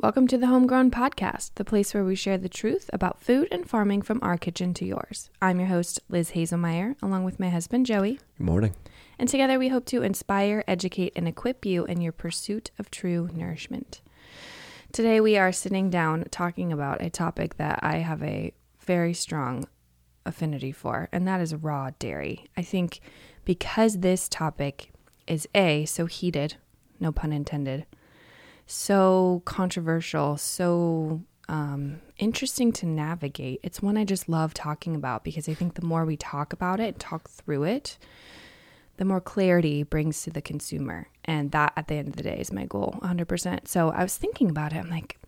Welcome to the Homegrown Podcast, the place where we share the truth about food and farming from our kitchen to yours. I'm your host, Liz Haselmayer, along with my husband, Joey. Good morning. And together we hope to inspire, educate, and equip you in your pursuit of true nourishment. Today we are sitting down talking about a topic that I have a very strong affinity for, and that is raw dairy. I think because this topic is A, so heated, no pun intended, so controversial, so um, interesting to navigate. It's one I just love talking about because I think the more we talk about it, talk through it, the more clarity brings to the consumer. And that at the end of the day is my goal, 100%. So I was thinking about it. I'm like,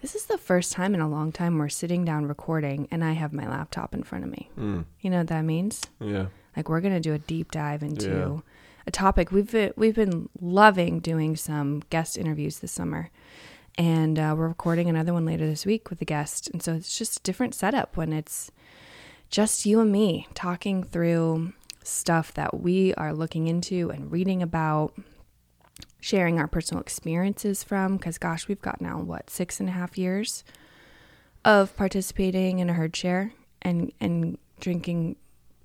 this is the first time in a long time we're sitting down recording and I have my laptop in front of me. Mm. You know what that means? Yeah. Like we're going to do a deep dive into Yeah. A topic we've been, we've been loving doing some guest interviews this summer. And uh, we're recording another one later this week with a guest. And so it's just a different setup when it's just you and me talking through stuff that we are looking into and reading about, sharing our personal experiences from. Because, gosh, we've got now, what, six and a half years of participating in a herd share and, and drinking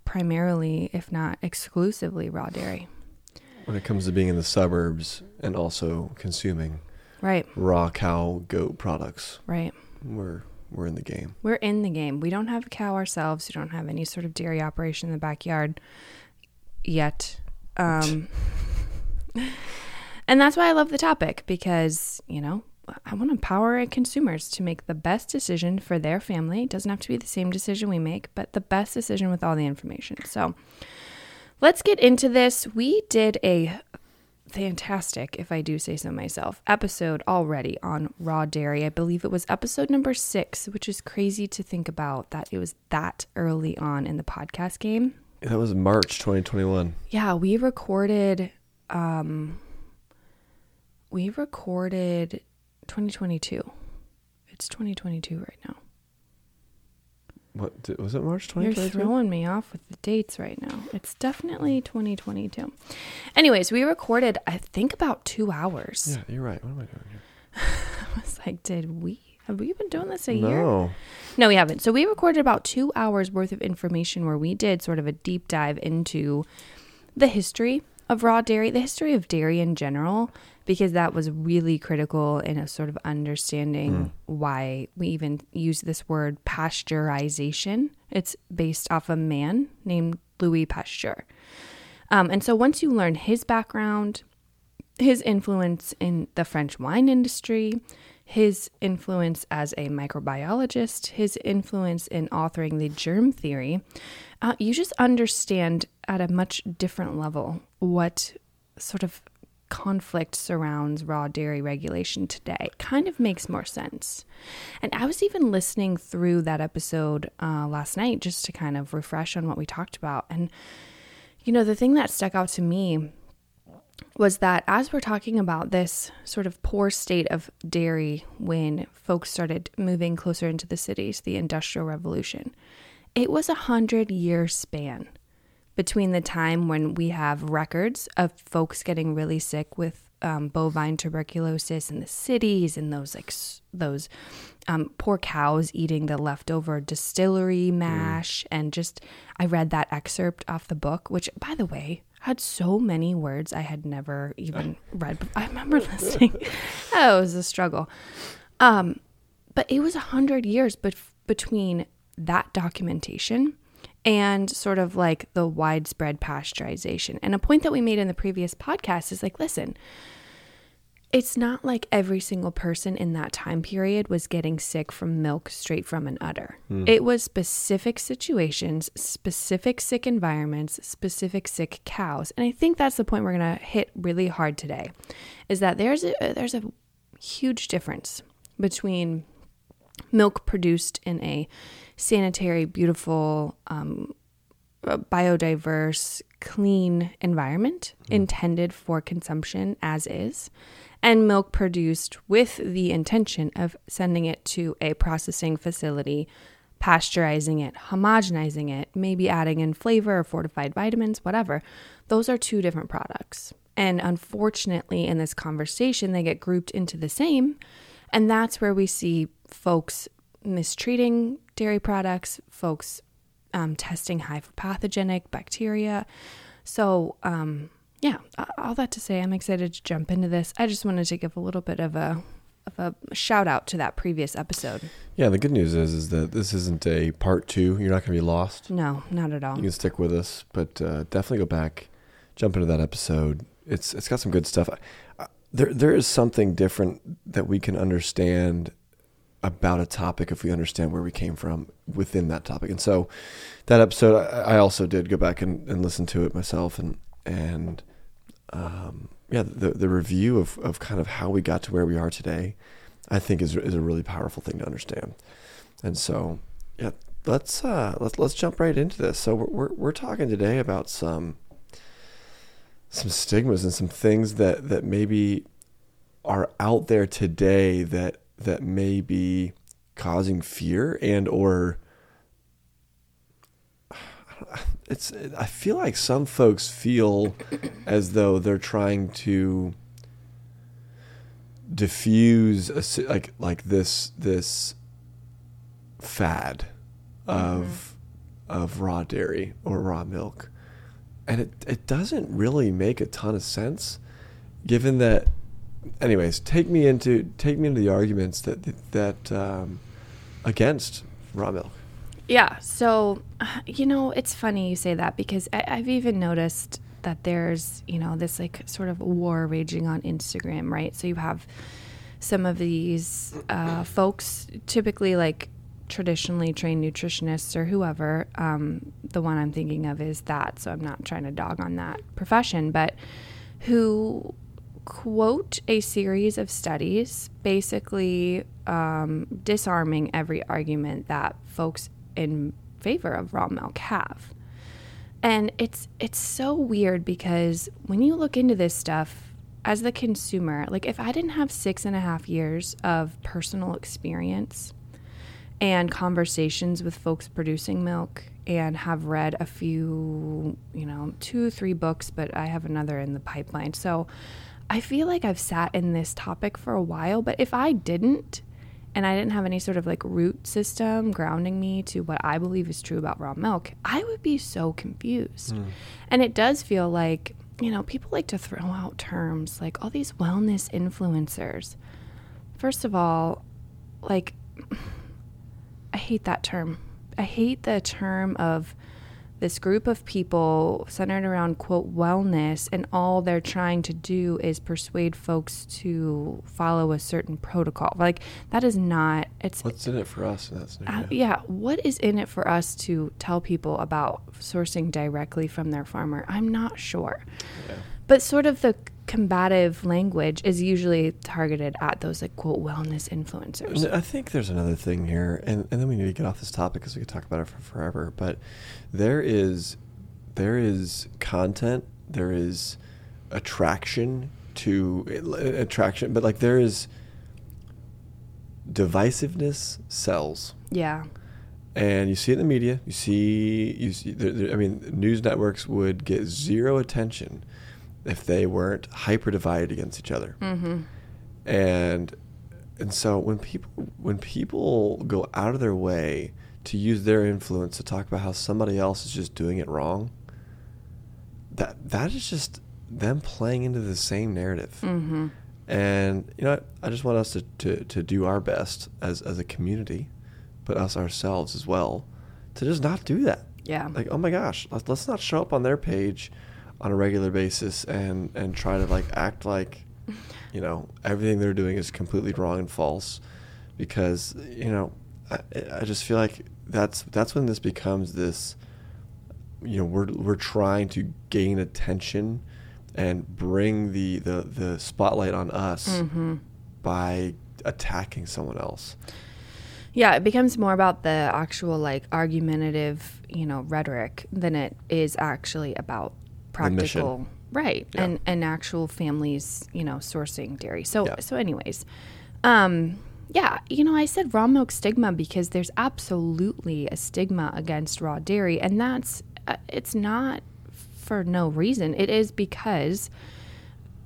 primarily, if not exclusively, raw dairy. When it comes to being in the suburbs and also consuming Right, raw cow goat products, right. we're we're in the game. We're in the game. We don't have a cow ourselves. We don't have any sort of dairy operation in the backyard yet. Um, and that's why I love the topic because, you know, I want to empower consumers to make the best decision for their family. It doesn't have to be the same decision we make, but the best decision with all the information. So let's get into this. We did a fantastic, if I do say so myself, episode already on raw dairy. I believe it was episode number six, which is crazy to think about that it was that early on in the podcast game. That was March 2021. Yeah, we recorded um we recorded 2022. It's 2022 right now. What was it? March You're 2022. throwing me off with the dates right now. It's definitely 2022. Anyways, we recorded I think about 2 hours. Yeah, you're right. What am I doing here? I was like, did we have we been doing this a year? No. No, we haven't. So we recorded about two hours worth of information where we did sort of a deep dive into the history of raw dairy, the history of dairy in general, because that was really critical in a sort of understanding why we even use this word pasteurization. It's based off a man named Louis Pasteur. Um, and so once you learn his background, his influence in the French wine industry, his influence as a microbiologist, his influence in authoring the germ theory, uh, you just understand at a much different level what sort of conflict surrounds raw dairy regulation today. It kind of makes more sense. And I was even listening through that episode uh, last night just to kind of refresh on what we talked about. And, you know, the thing that stuck out to me was that as we're talking about this sort of poor state of dairy when folks started moving closer into the cities, the Industrial Revolution, it was a hundred year span between the time when we have records of folks getting really sick with um, bovine tuberculosis in the cities and those like those um, poor cows eating the leftover distillery mash and just I read that excerpt off the book, which by the way had so many words I had never even read. I remember listening. oh, it was a struggle. Um, but it was a hundred years bet- between that documentation and sort of like the widespread pasteurization. And a point that we made in the previous podcast is like, listen, it's not like every single person in that time period was getting sick from milk straight from an udder. Hmm. It was specific situations, specific sick environments, specific sick cows. And I think that's the point we're going to hit really hard today is that there's a there's a huge difference between milk produced in a sanitary, beautiful, um, biodiverse, clean environment intended for consumption as is, and milk produced with the intention of sending it to a processing facility, pasteurizing it, homogenizing it, maybe adding in flavor or fortified vitamins, whatever. Those are two different products. And unfortunately, in this conversation, they get grouped into the same And that's where we see folks mistreating dairy products, folks um, testing high for pathogenic bacteria. So, um, yeah, all that to say, I'm excited to jump into this. I just wanted to give a little bit of a of a shout out to that previous episode. Yeah, the good news is is that this isn't a part two. You're not going to be lost. No, not at all. You can stick with us, but uh, definitely go back, jump into that episode. It's it's got some good stuff. Uh, there there is something different that we can understand about a topic if we understand where we came from within that topic. And so that episode, I, I also did go back and, and listen to it myself and and um, yeah, the the review of, of kind of how we got to where we are today, I think is is a really powerful thing to understand. And so, yeah, let's uh, let's let's jump right into this. So we're we're, we're talking today about some some stigmas and some things that that maybe are out there today that that may be causing fear and or it's I feel like some folks feel as though they're trying to diffuse a, like like this this fad of mm-hmm. of raw dairy or raw milk and it it doesn't really make a ton of sense given that anyways take me into take me into the arguments that that um, against raw milk yeah. So, you know, it's funny you say that because I, I've even noticed that there's, you know, this like sort of war raging on Instagram, right? So you have some of these uh, folks, typically like traditionally trained nutritionists or whoever. Um, the one I'm thinking of is that. So I'm not trying to dog on that profession, but who quote a series of studies basically um, disarming every argument that folks in favor of raw milk have. And it's it's so weird because when you look into this stuff as the consumer, like if I didn't have six and a half years of personal experience and conversations with folks producing milk and have read a few, you know, two, three books, but I have another in the pipeline. So I feel like I've sat in this topic for a while, but if I didn't, and I didn't have any sort of like root system grounding me to what I believe is true about raw milk, I would be so confused. Mm. And it does feel like, you know, people like to throw out terms like all these wellness influencers. First of all, like, I hate that term. I hate the term of this group of people centered around quote wellness and all they're trying to do is persuade folks to follow a certain protocol. Like that is not it's what's in it for us? That's uh, yeah what is in it for us to tell people about sourcing directly from their farmer? I'm not sure. Yeah. but sort of the combative language is usually targeted at those like quote wellness influencers. I think there's another thing here, and, and then we need to get off this topic because we could talk about it for forever. But there is there is content, there is attraction to eh, attraction, but like there is divisiveness sells. Yeah. And you see it in the media. You see, you see. There, there, I mean, news networks would get zero attention if they weren't hyper divided against each other. Mm-hmm. And and so when people when people go out of their way to use their influence to talk about how somebody else is just doing it wrong, that that is just them playing into the same narrative. Mm-hmm. And you know, I just want us to, to, to do our best as as a community, but us ourselves as well, to just not do that. Yeah. Like, oh my gosh, let's, let's not show up on their page on a regular basis and and try to like act like you know everything they're doing is completely wrong and false because you know I, I just feel like that's that's when this becomes this you know we're we're trying to gain attention and bring the the the spotlight on us mm-hmm. by attacking someone else yeah it becomes more about the actual like argumentative you know rhetoric than it is actually about practical right yeah. and and actual families you know sourcing dairy so yeah. so anyways um yeah you know i said raw milk stigma because there's absolutely a stigma against raw dairy and that's uh, it's not for no reason it is because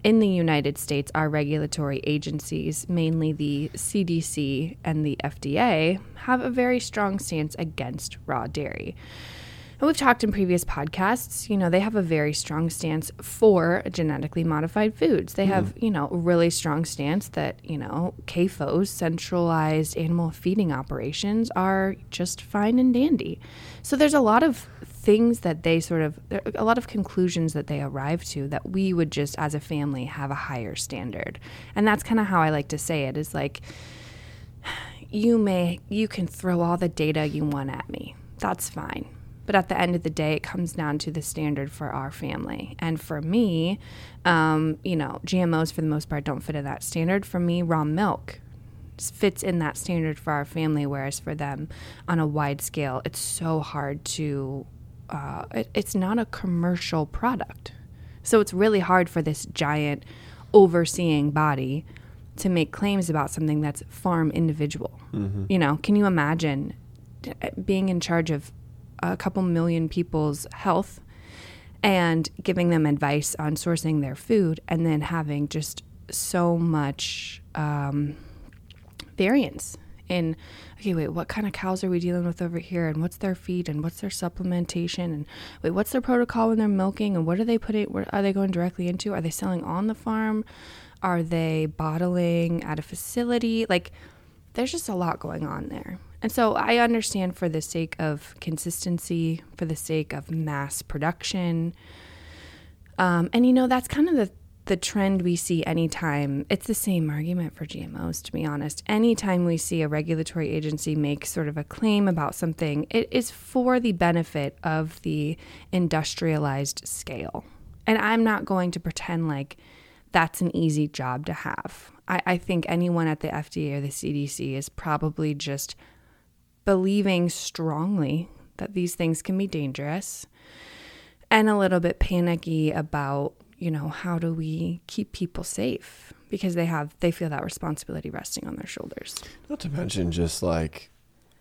in the United States, our regulatory agencies, mainly the CDC and the FDA, have a very strong stance against raw dairy. And we've talked in previous podcasts, you know, they have a very strong stance for genetically modified foods. They hmm. have, you know, a really strong stance that, you know, CAFOs, centralized animal feeding operations, are just fine and dandy. So there's a lot of things that they sort of, a lot of conclusions that they arrive to that we would just, as a family, have a higher standard. And that's kind of how I like to say it is like, you may, you can throw all the data you want at me. That's fine but at the end of the day, it comes down to the standard for our family. And for me, um, you know, GMOs for the most part don't fit in that standard. For me, raw milk fits in that standard for our family, whereas for them, on a wide scale, it's so hard to. Uh, it, it's not a commercial product, so it's really hard for this giant overseeing body to make claims about something that's farm individual. Mm-hmm. You know, can you imagine being in charge of a couple million people's health and giving them advice on sourcing their food and then having just so much um, variance in okay wait what kind of cows are we dealing with over here? And what's their feed and what's their supplementation? And wait what's their protocol when they're milking? And what are they putting where are they going directly into? Are they selling on the farm? Are they bottling at a facility? Like there's just a lot going on there and so I understand for the sake of consistency, for the sake of mass production. Um, and you know, that's kind of the, the trend we see anytime. It's the same argument for GMOs, to be honest. Anytime we see a regulatory agency make sort of a claim about something, it is for the benefit of the industrialized scale. And I'm not going to pretend like that's an easy job to have. I, I think anyone at the FDA or the CDC is probably just believing strongly that these things can be dangerous and a little bit panicky about, you know, how do we keep people safe because they have they feel that responsibility resting on their shoulders. Not to mention just like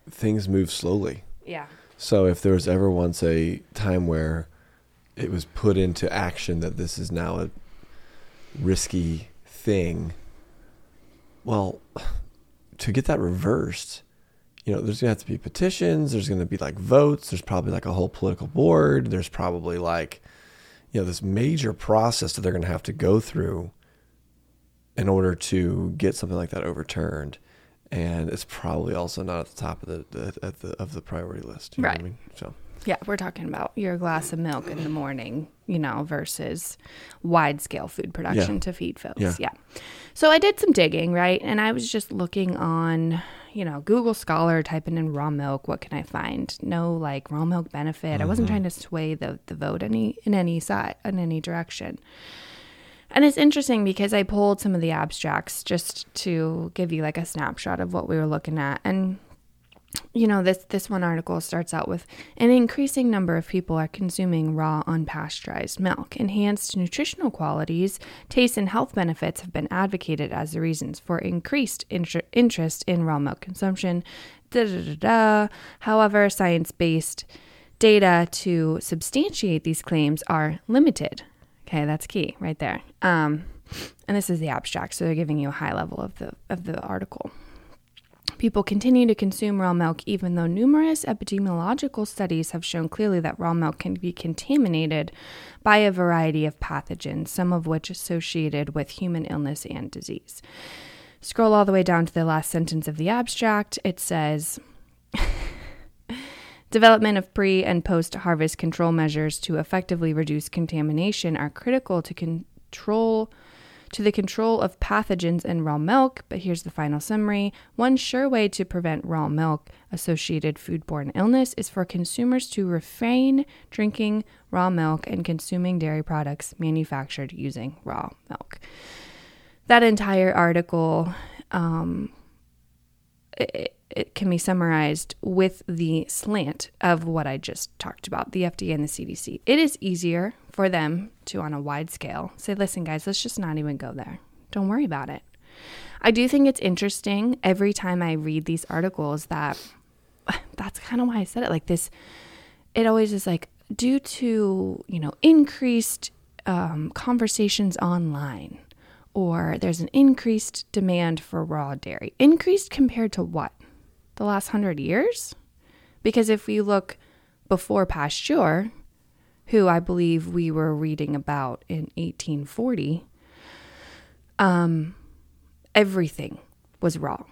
things move slowly. Yeah. So if there was ever once a time where it was put into action that this is now a risky thing, well, to get that reversed, you know, there's gonna have to be petitions. There's gonna be like votes. There's probably like a whole political board. There's probably like, you know, this major process that they're gonna have to go through in order to get something like that overturned. And it's probably also not at the top of the, the at the of the priority list. right. I mean? So yeah, we're talking about your glass of milk in the morning, you know, versus wide scale food production yeah. to feed folks. Yeah. yeah. So I did some digging, right? And I was just looking on, you know, Google Scholar, typing in raw milk. What can I find? No like raw milk benefit. Mm-hmm. I wasn't mm-hmm. trying to sway the, the vote any in any side in any direction. And it's interesting because I pulled some of the abstracts just to give you like a snapshot of what we were looking at. And you know this this one article starts out with an increasing number of people are consuming raw unpasteurized milk. Enhanced nutritional qualities taste and health benefits have been advocated as the reasons for increased inter- interest in raw milk consumption. Da, da, da, however science-based data to substantiate these claims are limited. Okay that's key right there. Um, and this is the abstract so they're giving you a high level of the of the article People continue to consume raw milk even though numerous epidemiological studies have shown clearly that raw milk can be contaminated by a variety of pathogens, some of which associated with human illness and disease. Scroll all the way down to the last sentence of the abstract. It says Development of pre and post harvest control measures to effectively reduce contamination are critical to control to the control of pathogens in raw milk. But here's the final summary one sure way to prevent raw milk associated foodborne illness is for consumers to refrain drinking raw milk and consuming dairy products manufactured using raw milk. That entire article um, it, it can be summarized with the slant of what I just talked about the FDA and the CDC. It is easier for them to, on a wide scale, say, listen, guys, let's just not even go there. Don't worry about it. I do think it's interesting every time I read these articles that that's kind of why I said it like this. It always is like, due to, you know, increased um, conversations online, or there's an increased demand for raw dairy. Increased compared to what? The last hundred years? Because if we look before Pasteur, who I believe we were reading about in 1840, um, everything was raw.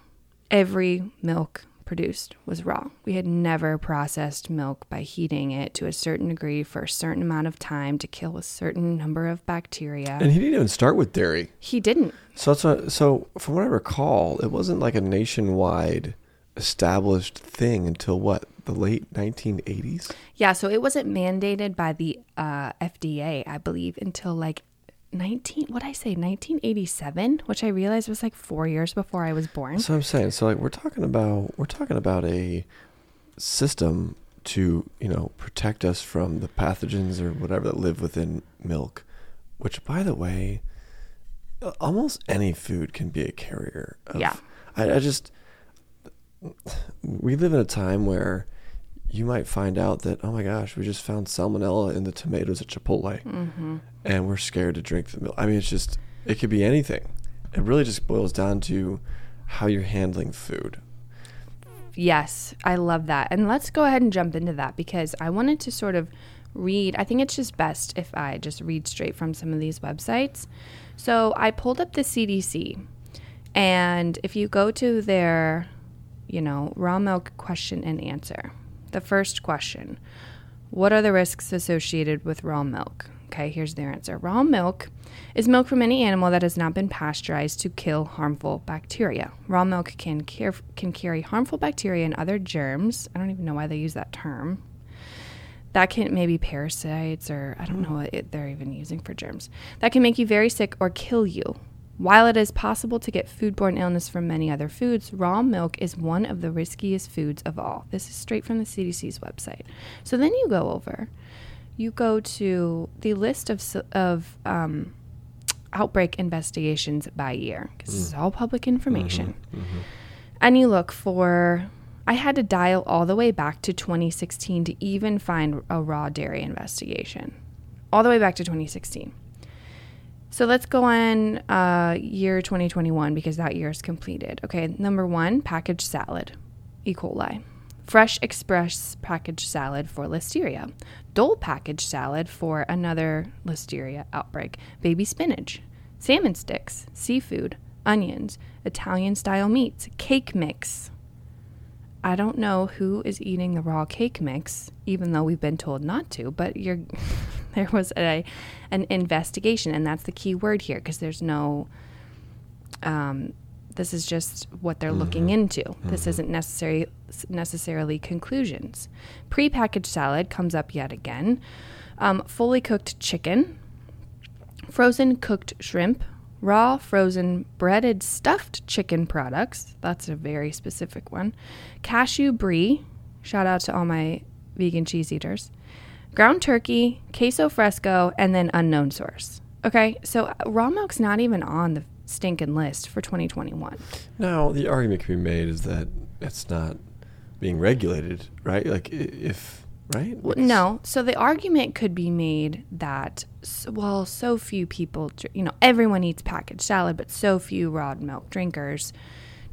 Every milk produced was raw. We had never processed milk by heating it to a certain degree for a certain amount of time to kill a certain number of bacteria. And he didn't even start with dairy. he didn't. So that's what, so from what I recall, it wasn't like a nationwide established thing until what the late 1980s. Yeah, so it wasn't mandated by the uh, FDA, I believe, until like 19, what I say, 1987, which I realized was like four years before I was born. So I'm saying, so like we're talking about we're talking about a system to you know protect us from the pathogens or whatever that live within milk, which by the way, almost any food can be a carrier. Of, Yeah. I, I just we live in a time where you might find out that oh my gosh, we just found salmonella in the tomatoes at Chipotle, Mm-hmm. and we're scared to drink the milk. I mean, it's just it could be anything. It really just boils down to how you're handling food. Yes, I love that. And let's go ahead and jump into that because I wanted to sort of read. I think it's just best if I just read straight from some of these websites. So I pulled up the CDC, and if you go to their, you know, raw milk question and answer, the first question What are the risks associated with raw milk? Okay, here's their answer. Raw milk is milk from any animal that has not been pasteurized to kill harmful bacteria. Raw milk can, care, can carry harmful bacteria and other germs. I don't even know why they use that term. That can maybe parasites or I don't know hmm. what it, they're even using for germs. That can make you very sick or kill you. While it is possible to get foodborne illness from many other foods, raw milk is one of the riskiest foods of all. This is straight from the CDC's website. So then you go over, you go to the list of of um, outbreak investigations by year because this is mm. all public information, mm-hmm. Mm-hmm. and you look for. I had to dial all the way back to 2016 to even find a raw dairy investigation, all the way back to 2016. So let's go on uh, year 2021 because that year is completed. Okay, number one, packaged salad, E. coli. Fresh Express packaged salad for listeria. Dole packaged salad for another listeria outbreak. Baby spinach. Salmon sticks. Seafood. Onions. Italian style meats. Cake mix. I don't know who is eating the raw cake mix, even though we've been told not to, but you're there was a an investigation, and that's the key word here because there's no. Um, this is just what they're looking into. This isn't necessary necessarily conclusions. Prepackaged salad comes up yet again. Um, fully cooked chicken, frozen cooked shrimp, raw, frozen, breaded, stuffed chicken products. That's a very specific one. Cashew brie. Shout out to all my vegan cheese eaters. Ground turkey, queso fresco, and then unknown source. Okay, so raw milk's not even on the stinking list for 2021. Now, the argument can be made is that it's not being regulated, right? Like if right? No, so the argument could be made that, well, so few people, you know, everyone eats packaged salad, but so few raw milk drinkers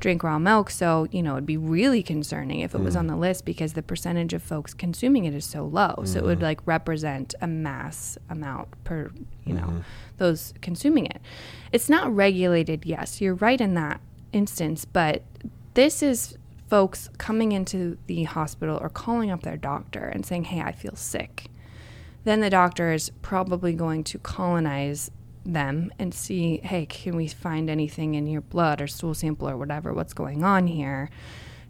drink raw milk. So, you know, it'd be really concerning if it was mm. on the list because the percentage of folks consuming it is so low. So it would mm-hmm. like represent a mass amount per, you know, mm-hmm. those consuming it. It's not regulated, yes, you're right in that instance, but this is folks coming into the hospital or calling up their doctor and saying, Hey, I feel sick. Then the doctor is probably going to colonize them and see, Hey, can we find anything in your blood or stool sample or whatever? What's going on here?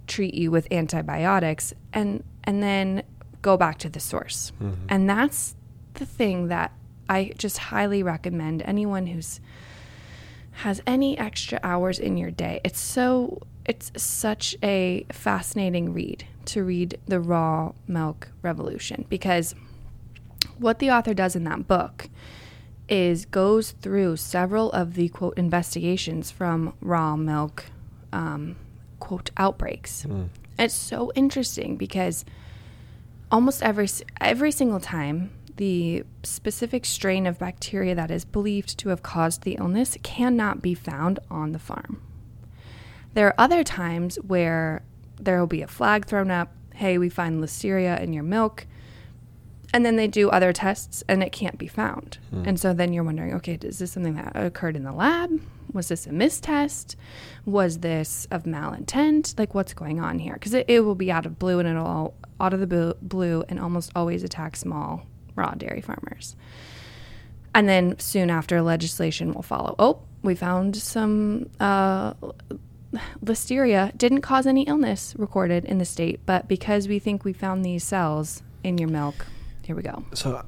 Treat you with antibiotics and and then go back to the source. Mm-hmm. And that's the thing that I just highly recommend anyone who's has any extra hours in your day. It's so it's such a fascinating read to read the raw milk revolution because what the author does in that book is goes through several of the quote investigations from raw milk um, quote outbreaks. It's so interesting because almost every every single time the specific strain of bacteria that is believed to have caused the illness cannot be found on the farm. There are other times where there will be a flag thrown up hey, we find listeria in your milk. And then they do other tests and it can't be found. Hmm. And so then you're wondering, okay, is this something that occurred in the lab? Was this a mistest? Was this of malintent? Like, what's going on here? Because it, it will be out of blue and it'll all, out of the blue and almost always attack small raw dairy farmers. And then soon after, legislation will follow. Oh, we found some uh, listeria. Didn't cause any illness recorded in the state, but because we think we found these cells in your milk, here we go. So,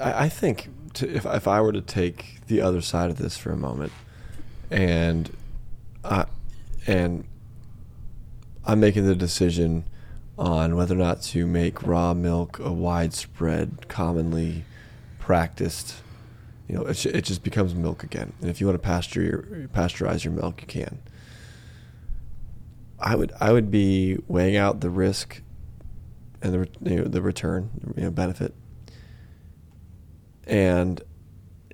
I, I think to, if if I were to take the other side of this for a moment, and, I and I'm making the decision on whether or not to make raw milk a widespread, commonly practiced. You know, it, it just becomes milk again. And if you want to pasture your, pasteurize your milk, you can. I would I would be weighing out the risk and the you know, the return, you know, benefit, and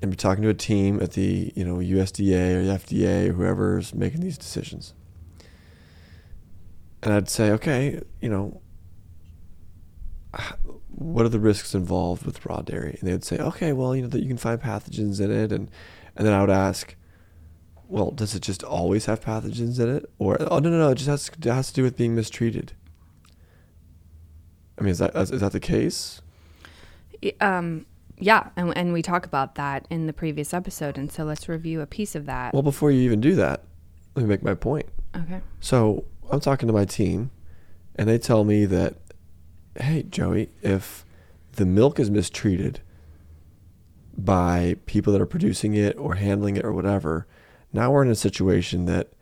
and be talking to a team at the you know USDA or the FDA or whoever's making these decisions. And I'd say, okay, you know, what are the risks involved with raw dairy? And they'd say, okay, well, you know that you can find pathogens in it, and and then I would ask, well, does it just always have pathogens in it, or oh no no no, it just has it has to do with being mistreated. I mean, is that is that the case? Um, yeah, and, and we talk about that in the previous episode, and so let's review a piece of that. Well, before you even do that, let me make my point. okay. So I'm talking to my team, and they tell me that, hey, Joey, if the milk is mistreated by people that are producing it or handling it or whatever, now we're in a situation that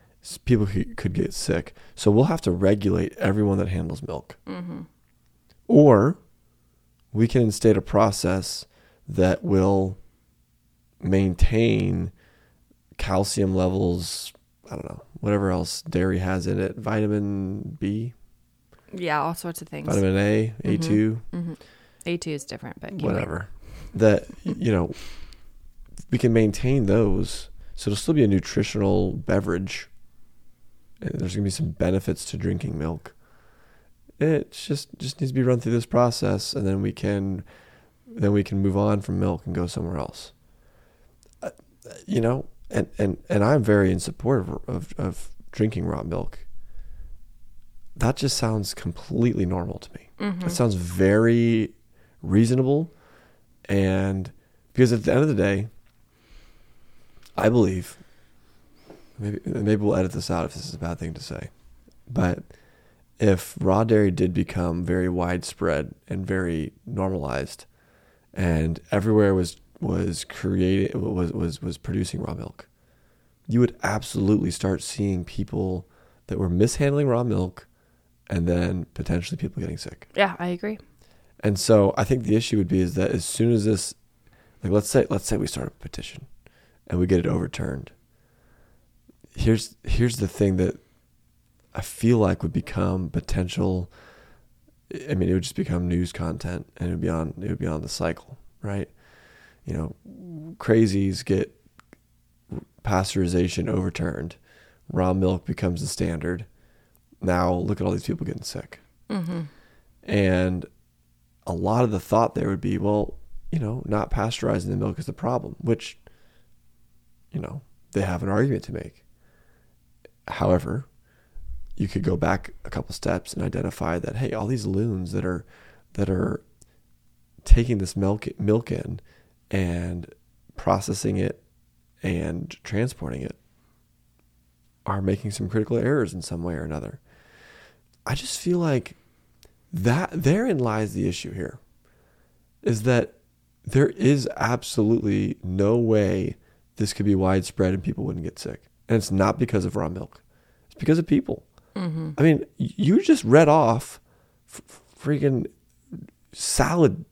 people could, get sick. So we'll have to regulate everyone that handles milk. Mm-hmm. Or we can instate a process that will maintain calcium levels, I don't know, whatever else dairy has in it, vitamin B, Yeah, all sorts of things. vitamin A, A2, hmm A2 is different, but whatever. That, you know, we can maintain those. So it'll still be a nutritional beverage. And There's going to be some benefits to drinking milk. It just just needs to be run through this process, and then we can then we can move on from milk and go somewhere else. Uh, you know, and and and I'm very in support of, of of drinking raw milk. That just sounds completely normal to me. Mhm. That sounds very reasonable. And because at the end of the day, I believe maybe maybe we'll edit this out if this is a bad thing to say. But if raw dairy did become very widespread and very normalized and everywhere was was creating was was was producing raw milk, you would absolutely start seeing people that were mishandling raw milk and then potentially people getting sick. Yeah, I agree. And so I think the issue would be is that as soon as this, like let's say let's say we start a petition, and we get it overturned. Here's here's the thing that I feel like would become potential. I mean, it would just become news content, and it would be on it would be on the cycle, right? You know, crazies get pasteurization overturned, raw milk becomes the standard. Now look at all these people getting sick. Mm-hmm. And a lot of the thought there would be, well, you know, not pasteurizing the milk is the problem, which, you know, they have an argument to make. However, you could go back a couple steps and identify that, hey, all these loons that are that are taking this milk milk in and processing it and transporting it are making some critical errors in some way or another. I just feel like that therein lies the issue here is that there is absolutely no way this could be widespread and people wouldn't get sick. And it's not because of raw milk. It's because of people. Mm-hmm. I mean, you just read off f- freaking salad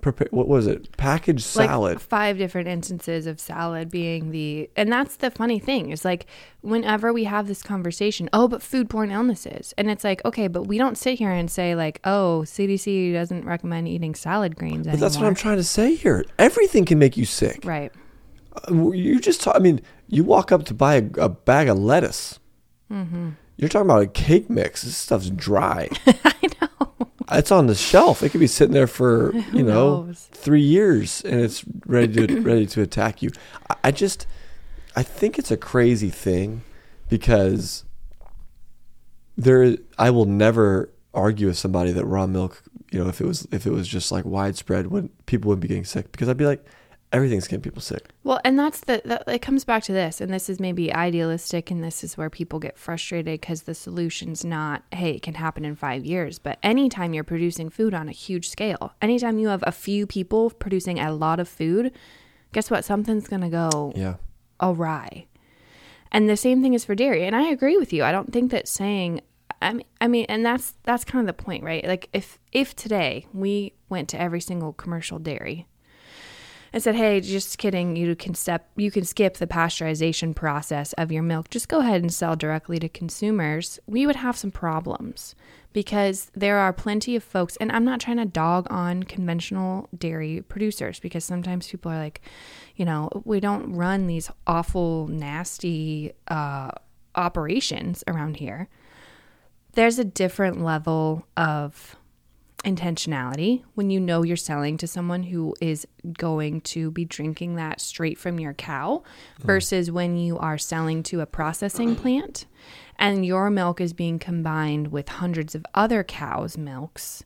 prepare. What was it? Packaged salad. Like five different instances of salad being the, and that's the funny thing is like whenever we have this conversation, oh, but foodborne illnesses, and it's like, okay, but we don't sit here and say like, oh, CDC doesn't recommend eating salad greens. but that's what I'm trying to say here. Everything can make you sick. Right. Uh, You just. Talk, I mean, you walk up to buy a, a bag of lettuce. Mm-hmm. You're talking about a cake mix. This stuff's dry. I know. It's on the shelf. It could be sitting there for you know three years, and it's ready to ready to attack you. I, I just, I think it's a crazy thing because there. I will never argue with somebody that raw milk. You know, if it was if it was just like widespread, when people would be getting sick, because I'd be like, everything's getting people sick. Well, and that's the that, it comes back to this, and this is maybe idealistic, and this is where people get frustrated because the solution's not, hey, it can happen in five years. But anytime you're producing food on a huge scale, anytime you have a few people producing a lot of food, guess what? Something's gonna go Yeah. awry. And the same thing is for dairy. And I agree with you. I don't think that saying I mean, I mean, and that's that's kind of the point, right? Like if if today we went to every single commercial dairy and said, "Hey, just kidding, you can step you can skip the pasteurization process of your milk. Just go ahead and sell directly to consumers." We would have some problems because there are plenty of folks and I'm not trying to dog on conventional dairy producers because sometimes people are like, you know, we don't run these awful nasty uh operations around here. There's a different level of intentionality when you know you're selling to someone who is going to be drinking that straight from your cow mm. versus when you are selling to a processing plant and your milk is being combined with hundreds of other cows' milks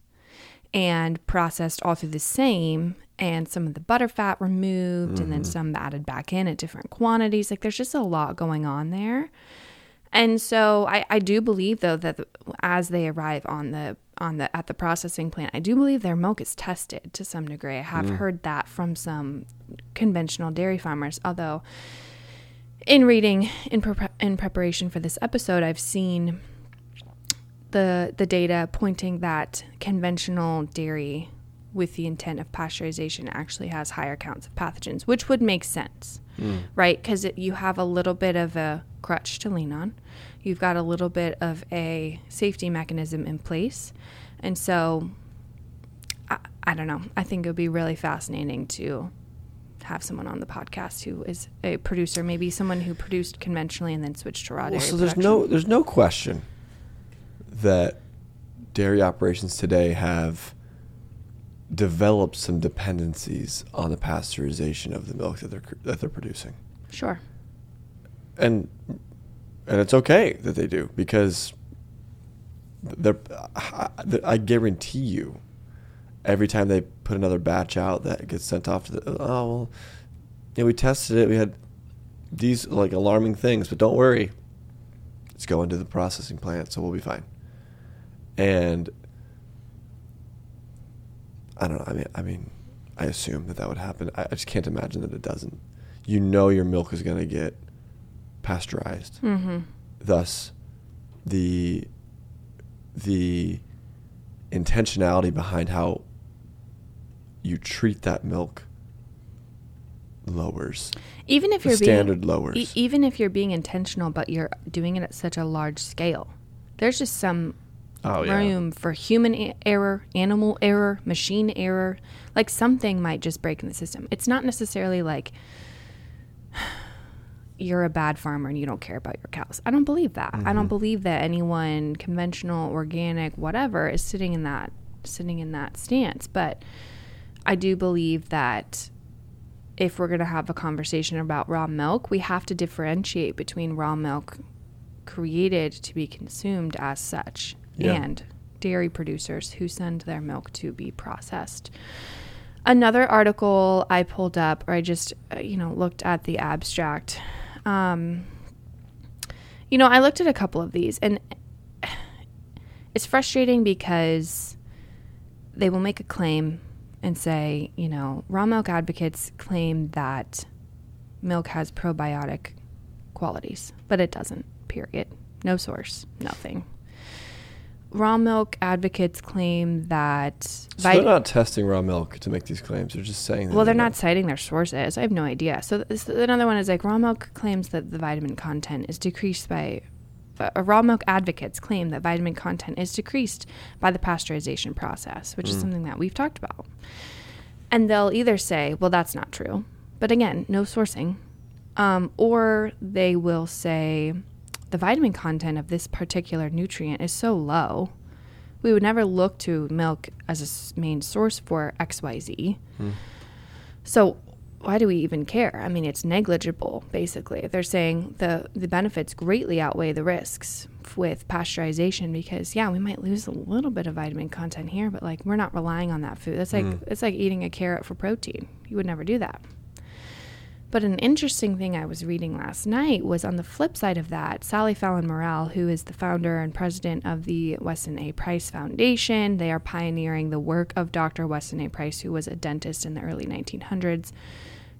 and processed all through the same and some of the butter fat removed and then mm-hmm. some added back in at different quantities. Like there's just a lot going on there. And so I, I do believe though that as they arrive on the on the at the processing plant, I do believe their milk is tested to some degree. I have mm. heard that from some conventional dairy farmers. Although in reading in pre- in preparation for this episode, I've seen the the data pointing that conventional dairy with the intent of pasteurization actually has higher counts of pathogens, which would make sense, mm. right? Because you have a little bit of a crutch to lean on. You've got a little bit of a safety mechanism in place. And so, I, I don't know. I think it would be really fascinating to have someone on the podcast who is a producer, maybe someone who produced conventionally and then switched to raw Well, dairy. so there's production. no there's no question that dairy operations today have developed some dependencies on the pasteurization of the milk that they're that they're producing, Sure. and and it's okay that they do because they're I, guarantee you every time they put another batch out that gets sent off to the oh well we tested it. We had these like alarming things but don't worry. It's going to the processing plant so we'll be fine. And i don't know i mean i mean i assume that that would happen. I, I just can't imagine that it doesn't. You know your milk is going to get pasteurized Mm-hmm. thus the the intentionality behind how you treat that milk lowers Even if the you're standard being, lowers e- even if you're being intentional, but you're doing it at such a large scale, there's just some oh yeah room for human a- error, animal error, machine error. Like something might just break in the system. It's not necessarily like you're a bad farmer and you don't care about your cows. I don't believe that. I Mm-hmm. don't believe that anyone conventional, organic, whatever is sitting in that sitting in that stance, but I do believe that if we're going to have a conversation about raw milk, we have to differentiate between raw milk created to be consumed as such Yeah. and dairy producers who send their milk to be processed. Another article I pulled up, or I just, uh, you know, looked at the abstract. Um, you know, I looked at a couple of these, and it's frustrating because they will make a claim and say, you know, raw milk advocates claim that milk has probiotic qualities, but it doesn't, period. No source, nothing. Raw milk advocates claim that. So vit- they're not testing raw milk to make these claims. They're just saying. that well, they're they not citing their sources. I have no idea. So this, another one is like raw milk claims that the vitamin content is decreased by. Uh, raw milk advocates claim that vitamin content is decreased by the pasteurization process, which is Mm. something that we've talked about. And they'll either say, well, that's not true. But again, no sourcing. Um, or they will say, the vitamin content of this particular nutrient is so low, we would never look to milk as a main source for XYZ. Hmm. So why do we even care? I mean, it's negligible, basically. They're saying the, the benefits greatly outweigh the risks with pasteurization because, yeah, we might lose a little bit of vitamin content here, but like we're not relying on that food. That's like, Mm. it's like eating a carrot for protein. You would never do that. But an interesting thing I was reading last night was on the flip side of that, Sally Fallon Morrell, who is the founder and president of the Weston A. Price Foundation, they are pioneering the work of Dr. Weston A. Price, who was a dentist in the early 1900s,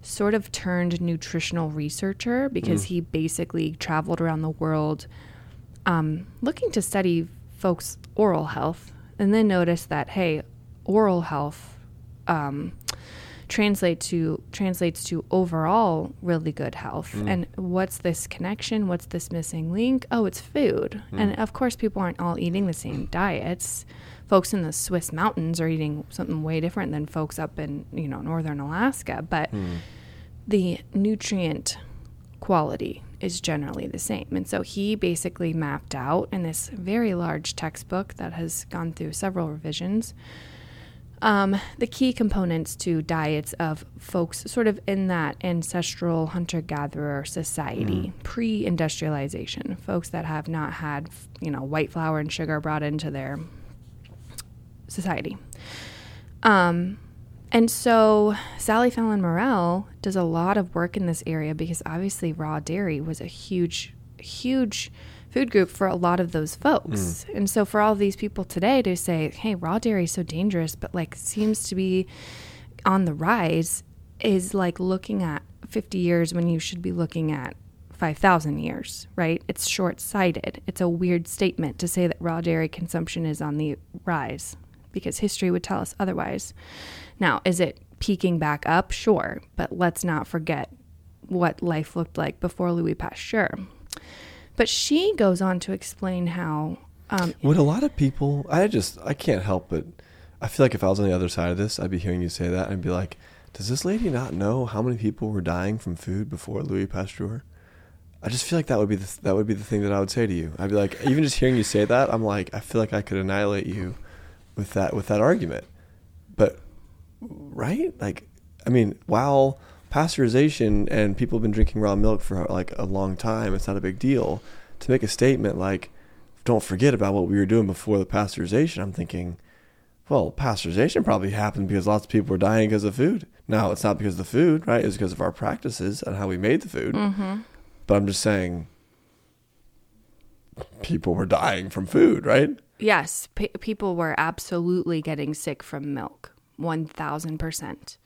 sort of turned nutritional researcher because Mm. he basically traveled around the world um, looking to study folks' oral health and then noticed that, hey, oral health. Um, translate to translates to overall really good health. Mm. And what's this connection? What's this missing link? Oh, it's food. Mm. And of course, people aren't all eating the same diets. Folks in the Swiss mountains are eating something way different than folks up in you know northern Alaska, but Hmm. the nutrient quality is generally the same. And so he basically mapped out in this very large textbook that has gone through several revisions um, the key components to diets of folks sort of in that ancestral hunter gatherer society, pre industrialization, folks that have not had, you know, white flour and sugar brought into their society. Um, and so Sally Fallon Morrell does a lot of work in this area because obviously raw dairy was a huge, huge food group for a lot of those folks. Mm. And so for all these people today to say, hey, raw dairy is so dangerous, but like seems to be on the rise is like looking at 50 years when you should be looking at 5,000 years, right? It's short sighted. It's a weird statement to say that raw dairy consumption is on the rise because history would tell us otherwise. Now, is it peaking back up? Sure, but let's not forget what life looked like before Louis Pasteur. But she goes on to explain how. Um, Would a lot of people? I just I can't help but I feel like if I was on the other side of this, I'd be hearing you say that and I'd be like, does this lady not know how many people were dying from food before Louis Pasteur? I just feel like that would be the that would be the thing that I would say to you. I'd be like, even just hearing you say that, I'm like, I feel like I could annihilate you with that with that argument. But right, like, I mean, while pasteurization and people have been drinking raw milk for like a long time, it's not a big deal. To make a statement like, don't forget about what we were doing before the pasteurization, I'm thinking, well, pasteurization probably happened because lots of people were dying because of food. Now, it's not because of the food, right? It's because of our practices and how we made the food. mhm. But I'm just saying, people were dying from food, right? Yes, pe people were absolutely getting sick from milk, 1000%.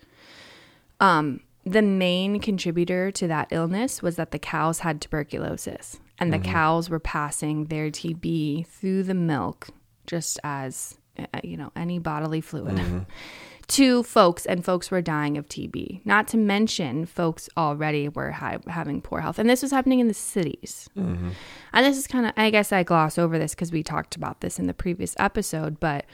Um, the main contributor to that illness was that the cows had tuberculosis and the cows were passing their TB through the milk just as uh, you know any bodily fluid to folks and folks were dying of TB. Not to mention folks already were ha- having poor health and this was happening in the cities. Mm-hmm. And this is kind of, I guess I gloss over this because we talked about this in the previous episode, but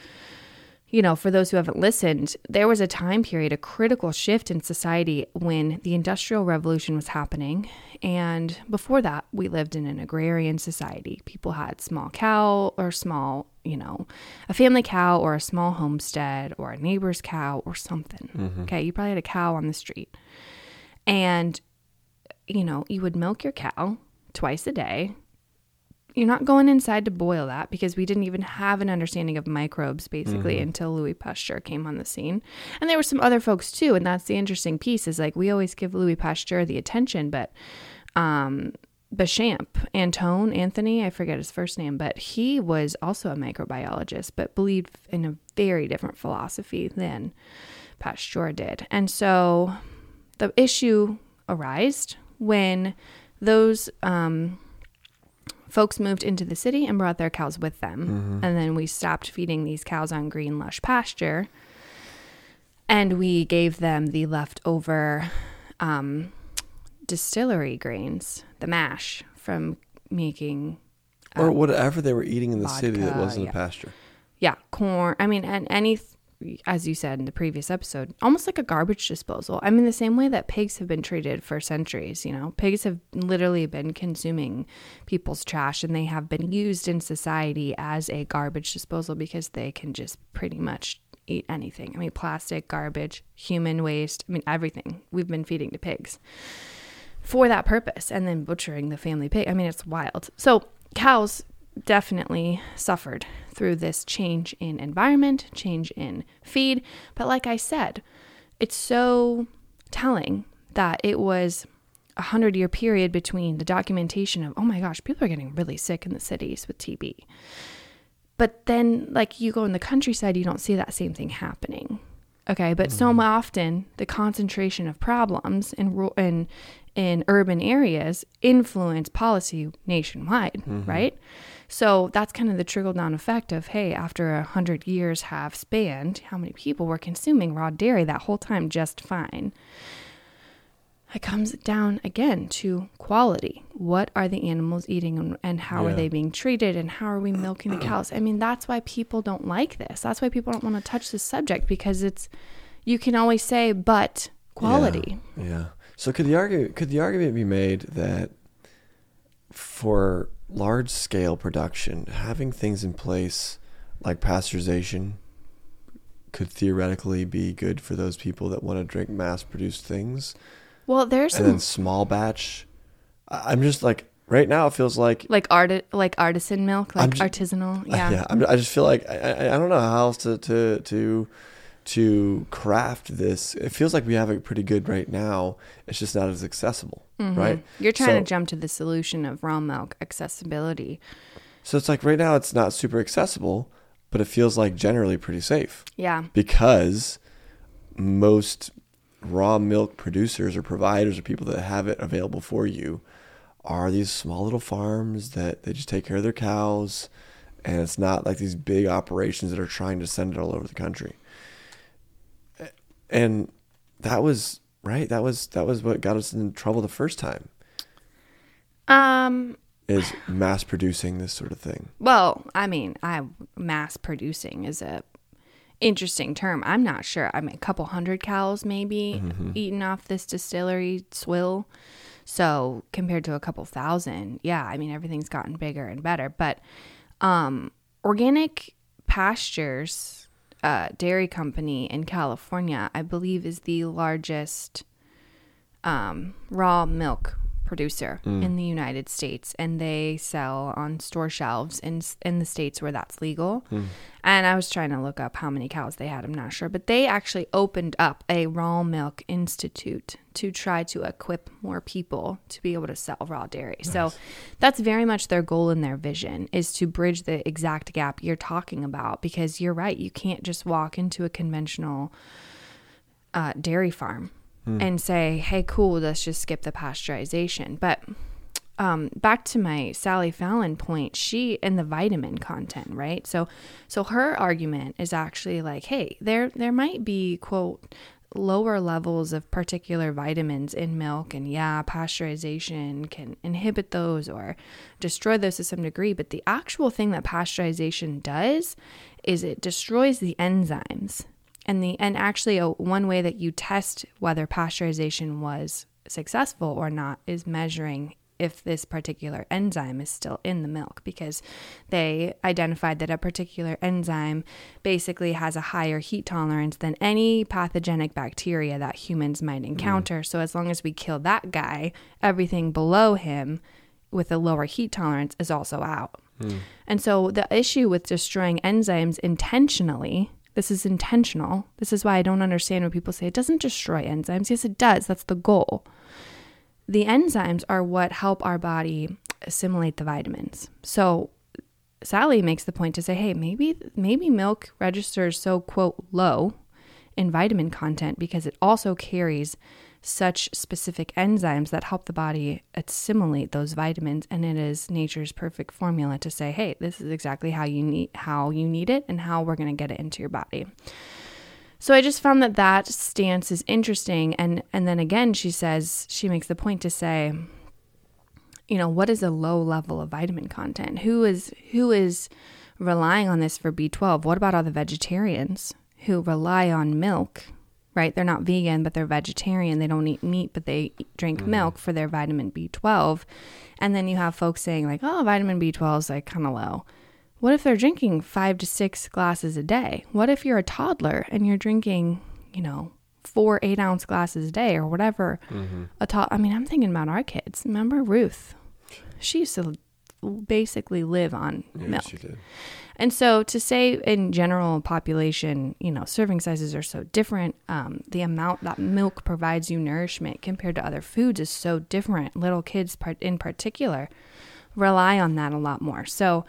you know, for those who haven't listened, there was a time period, a critical shift in society when the Industrial Revolution was happening. And before that, we lived in an agrarian society. People had small cow or small, you know, a family cow or a small homestead or a neighbor's cow or something. Mm-hmm. Okay. You probably had a cow on the street. And, you know, you would milk your cow twice a day you're not going inside to boil that because we didn't even have an understanding of microbes basically until Louis Pasteur came on the scene. And there were some other folks too, and that's the interesting piece is like we always give Louis Pasteur the attention, but um Bechamp, Antone, Anthony, I forget his first name, but he was also a microbiologist, but believed in a very different philosophy than Pasteur did. And so the issue arose when those um, folks moved into the city and brought their cows with them. And then we stopped feeding these cows on green, lush pasture. And we gave them the leftover um, distillery grains, the mash from making or whatever they were eating in the city that wasn't yeah. a pasture. yeah, corn. I mean, and any, as you said in the previous episode, almost like a garbage disposal. I mean, the same way that pigs have been treated for centuries, you know, pigs have literally been consuming people's trash and they have been used in society as a garbage disposal because they can just pretty much eat anything. I mean, plastic, garbage, human waste, I mean, everything we've been feeding to pigs for that purpose and then butchering the family pig. I mean, it's wild. So, cows definitely suffered through this change in environment, change in feed. But, like I said, it's so telling that it was a hundred year period between the documentation of, oh my gosh, people are getting really sick in the cities with TB. But then, like, you go in the countryside, you don't see that same thing happening. Okay, but so mm-hmm. often the concentration of problems in in in urban areas influence policy nationwide, mm-hmm. right? So that's kind of the trickle down effect of hey, after a hundred years have spanned, how many people were consuming raw dairy that whole time just fine? It comes down again to quality. What are the animals eating and, and how are they being treated and how are we milking the cows? I mean, that's why people don't like this. That's why people don't want to touch this subject because it's, you can always say, but quality. Yeah. yeah. So could the argument could the argument be made that for large scale production, having things in place like pasteurization could theoretically be good for those people that want to drink mass produced things? Well, there's And some then small batch I'm just like right now it feels like like art like artisan milk, like ju- artisanal. Yeah. yeah. I'm, I just feel like I, I, I don't know how else to, to to to craft this. It feels like we have it pretty good right now. It's just not as accessible, right? Mm-hmm. You're trying So- to jump to the solution of raw milk accessibility. So it's like right now it's not super accessible, but it feels like generally pretty safe Yeah. because most raw milk producers or providers or people that have it available for you are these small little farms that they just take care of their cows and it's not like these big operations that are trying to send it all over the country. And that was right, that was that was what got us in trouble the first time Um. is mass producing this sort of thing. Well, I mean, I mass producing is a interesting term. I'm not sure. I mean, a couple hundred cows maybe eating off this distillery swill. So compared to a couple thousand, yeah, I mean everything's gotten bigger and better. But um, organic pastures uh, dairy company in California, I believe, is the largest um, raw milk producer in the United States, and they sell on store shelves in in the states where that's legal. And I was trying to look up how many cows they had. I'm not sure, but they actually opened up a raw milk institute to try to equip more people to be able to sell raw dairy. So that's very much their goal and their vision is to bridge the exact gap you're talking about. Because you're right, you can't just walk into a conventional uh, dairy farm and say, "Hey, cool, let's just skip the pasteurization." But um, back to my Sally Fallon point, she and the vitamin content, right? So, so her argument is actually like, "Hey, there there might be quote." lower levels of particular vitamins in milk and yeah pasteurization can inhibit those or destroy those to some degree but the actual thing that pasteurization does is it destroys the enzymes and the and actually a, one way that you test whether pasteurization was successful or not is measuring if this particular enzyme is still in the milk because they identified that a particular enzyme basically has a higher heat tolerance than any pathogenic bacteria that humans might mm-hmm. encounter. So as long as we kill that guy, everything below him with a lower heat tolerance is also out. Hmm. And so the issue with destroying enzymes intentionally, this is intentional. This is why I don't understand when people say it doesn't destroy enzymes. Yes, it does. That's the goal. The enzymes are what help our body assimilate the vitamins. So Sally makes the point to say, hey, maybe maybe milk registers so quote low in vitamin content because it also carries such specific enzymes that help the body assimilate those vitamins and it is nature's perfect formula to say hey this is exactly how you need how you need it and how we're going to get it into your body. So i just found that that stance is interesting and and then again she says she makes the point to say you know what is a low level of vitamin content? Who is who is relying on this for b12 what about all the vegetarians who rely on milk right? They're not vegan, but they're vegetarian. They don't eat meat, but they drink mm-hmm. milk for their vitamin B12. And then you have folks saying, like, oh, vitamin B12 is like kind of low. What if they're drinking five to six glasses a day? What if you're a toddler and you're drinking, you know, four eight ounce glasses a day or whatever? Mm-hmm. A to- I mean, I'm thinking about our kids. Remember Ruth? She used to basically live on yeah, milk. And so to say in general population, you know, serving sizes are so different. Um, the amount that milk provides you nourishment compared to other foods is so different. Little kids, part in particular, rely on that a lot more. So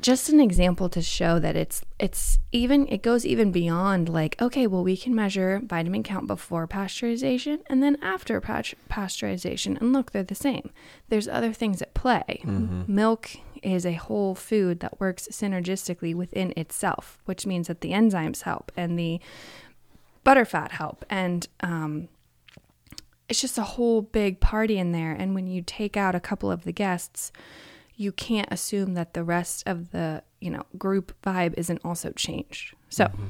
just an example to show that it's it's even it goes even beyond like okay well we can measure vitamin count before pasteurization and then after pasteurization and look they're the same there's other things at play mm-hmm. milk is a whole food that works synergistically within itself, which means that the enzymes help and the butterfat help. And um, it's just a whole big party in there. And when you take out a couple of the guests, you can't assume that the rest of the you know group vibe isn't also changed. So mm-hmm.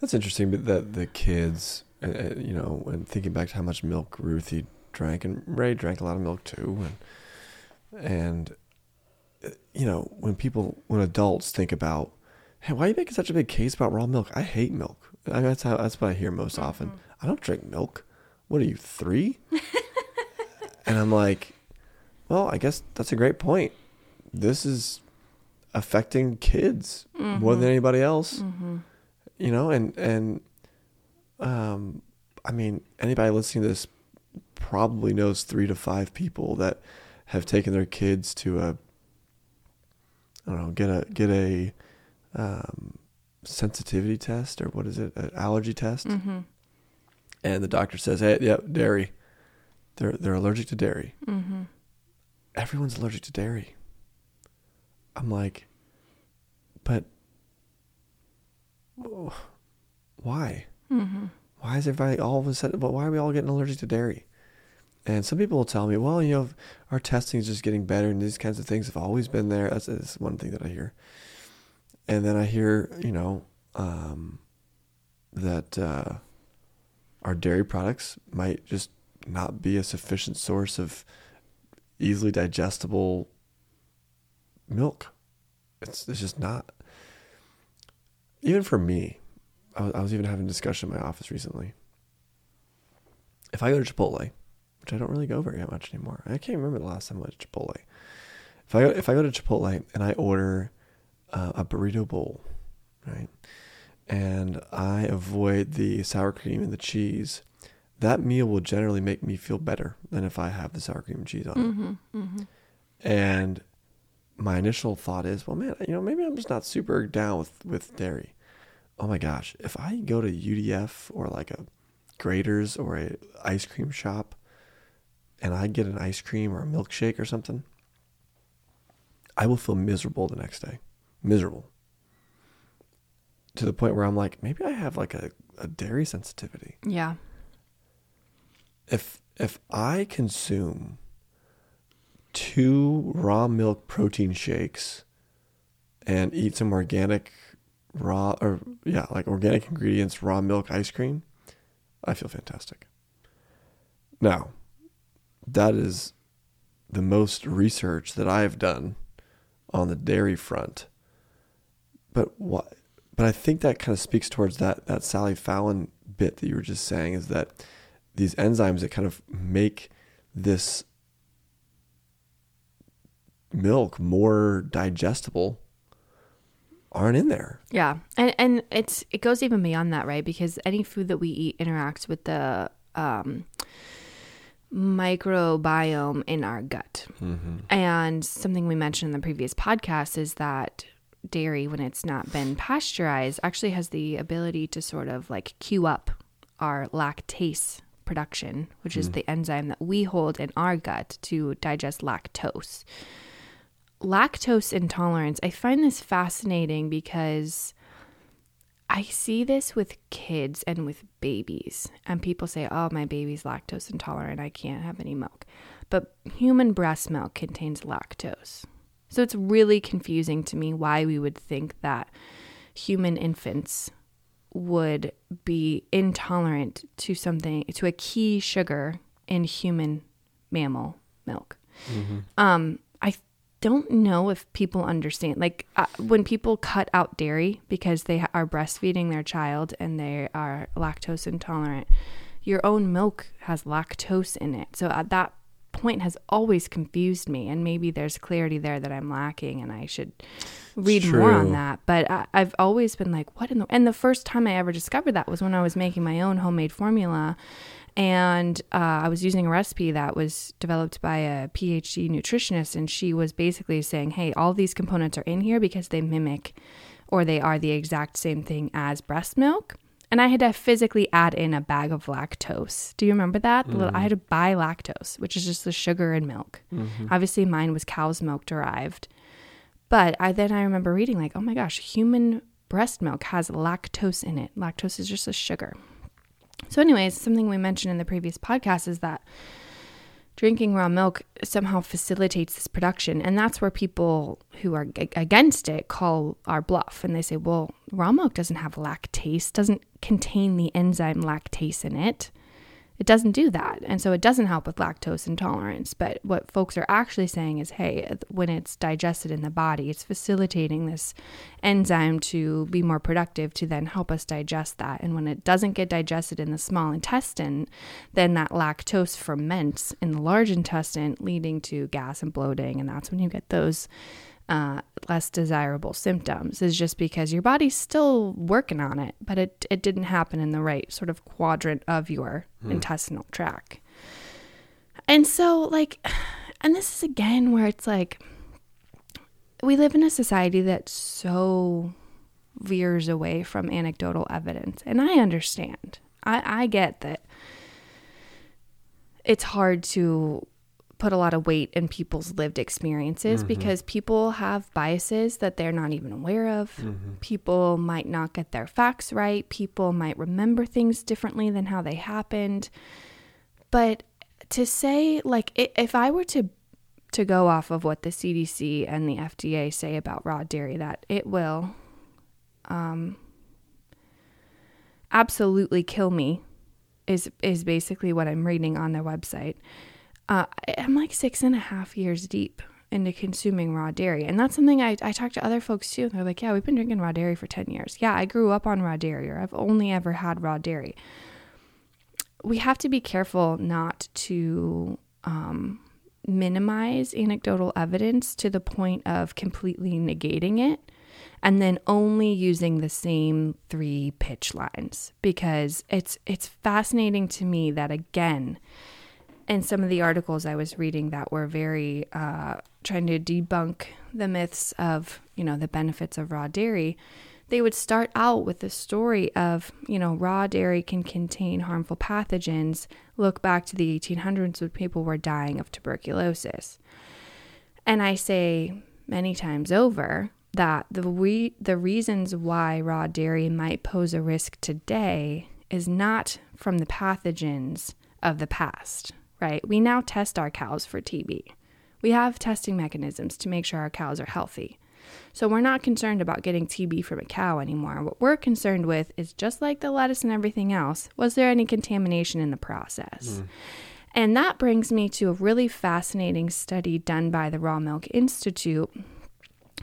that's interesting. But that the kids, uh, uh, you know, and thinking back to how much milk Ruthie drank, and Ray drank a lot of milk too, and and you know, when people, when adults think about, hey, why are you making such a big case about raw milk? I hate milk. I mean, that's how that's what I hear most mm-hmm. often. I don't drink milk. What are you three? and I'm like, well, I guess that's a great point. This is affecting kids mm-hmm. more than mm-hmm. anybody else. Mm-hmm. You know, and and um, I mean, anybody listening to this probably knows three to five people that have taken their kids to a I don't know, get a get a um, sensitivity test or what is it, an allergy test, mm-hmm. and the doctor says, "Hey, yep, dairy. They're they're allergic to dairy. Mm-hmm. Everyone's allergic to dairy." I'm like, but why? Mm-hmm. Why is everybody all of a sudden? But why are we all getting allergic to dairy? And some people will tell me, well, you know, our testing is just getting better and these kinds of things have always been there. That's, that's one thing that I hear. And then I hear, you know, um, that uh, our dairy products might just not be a sufficient source of easily digestible milk. It's, it's just not. Even for me, I was, I was even having a discussion in my office recently. If I go to Chipotle, which I don't really go very much anymore. I can't remember the last time I went to Chipotle. If I go, if I go to Chipotle and I order uh, a burrito bowl, right, and I avoid the sour cream and the cheese, that meal will generally make me feel better than if I have the sour cream and cheese on mm-hmm, it. Mm-hmm. And my initial thought is, well, man, you know, maybe I'm just not super down with, with dairy. Oh my gosh, if I go to UDF or like a Graeter's or a ice cream shop and I get an ice cream or a milkshake or something, I will feel miserable the next day. Miserable. To the point where I'm like, maybe I have like a, a dairy sensitivity. Yeah. If if I consume two raw milk protein shakes and eat some organic raw or yeah, like organic ingredients, raw milk ice cream, I feel fantastic. Now, that is the most research that I have done on the dairy front. But what? But I think that kind of speaks towards that that Sally Fallon bit that you were just saying is that these enzymes that kind of make this milk more digestible aren't in there. Yeah. And and it's it goes even beyond that, right? Because any food that we eat interacts with the um microbiome in our gut. Mm-hmm. And something we mentioned in the previous podcast is that dairy, when it's not been pasteurized, actually has the ability to sort of like cue up our lactase production, which is mm. the enzyme that we hold in our gut to digest lactose. Lactose intolerance, I find this fascinating because I see this with kids and with babies. And people say, oh, my baby's lactose intolerant. I can't have any milk. But human breast milk contains lactose. So it's really confusing to me why we would think that human infants would be intolerant to something, to a key sugar in human mammal milk. Um, I don't know if people understand. Like uh, when people cut out dairy because they are breastfeeding their child and they are lactose intolerant, your own milk has lactose in it. So at that point has always confused me and maybe there's clarity there that I'm lacking and I should read more on that. But I, I've always been like what in the and the first time I ever discovered that was when I was making my own homemade formula and uh, I was using a recipe that was developed by a PhD nutritionist and she was basically saying hey all these components are in here because they mimic or they are the exact same thing as breast milk and I had to physically add in a bag of lactose. Do you remember that? Little- I mm. had to buy lactose, which is just the sugar in milk. Mm-hmm. Obviously, mine was cow's milk derived. But I then I remember reading like, oh my gosh, human breast milk has lactose in it. Lactose is just a sugar. So, anyways, something we mentioned in the previous podcast is that drinking raw milk somehow facilitates this production. And that's where people who are against it call our bluff. And they say, well, raw milk doesn't have lactase, doesn't contain the enzyme lactase in it. It doesn't do that. And so it doesn't help with lactose intolerance. But what folks are actually saying is hey, when it's digested in the body, it's facilitating this enzyme to be more productive to then help us digest that. And when it doesn't get digested in the small intestine, then that lactose ferments in the large intestine, leading to gas and bloating. And that's when you get those uh, less desirable symptoms is just because your body's still working on it, but it, it didn't happen in the right sort of quadrant of your intestinal tract. And so, like, and this is again where it's like we live in a society that so veers away from anecdotal evidence. And I understand. I, I get that it's hard to put a lot of weight in people's lived experiences because people have biases that they're not even aware of. People might not get their facts right. People might remember things differently than how they happened. But to say like if I were to to go off of what the CDC and the FDA say about raw dairy that it will um absolutely kill me is is basically what I'm reading on their website. Uh, I'm like six and a half years deep into consuming raw dairy, and that's something I I talk to other folks too. They're like, "Yeah, we've been drinking raw dairy for ten years. Yeah, I grew up on raw dairy, or I've only ever had raw dairy." We have to be careful not to um, minimize anecdotal evidence to the point of completely negating it and then only using the same three pitch lines because it's it's fascinating to me that again in some of the articles I was reading that were very uh, trying to debunk the myths of you know the benefits of raw dairy they would start out with the story of you know raw dairy can contain harmful pathogens. Look back to the 1800s when people were dying of tuberculosis. And I say many times over that the the reasons why raw dairy might pose a risk today is not from the pathogens of the past, right? We now test our cows for TB. We have testing mechanisms to make sure our cows are healthy. So we're not concerned about getting TB from a cow anymore. What we're concerned with is just like the lettuce and everything else, was there any contamination in the process? Hmm. And that brings me to a really fascinating study done by the Raw Milk Institute,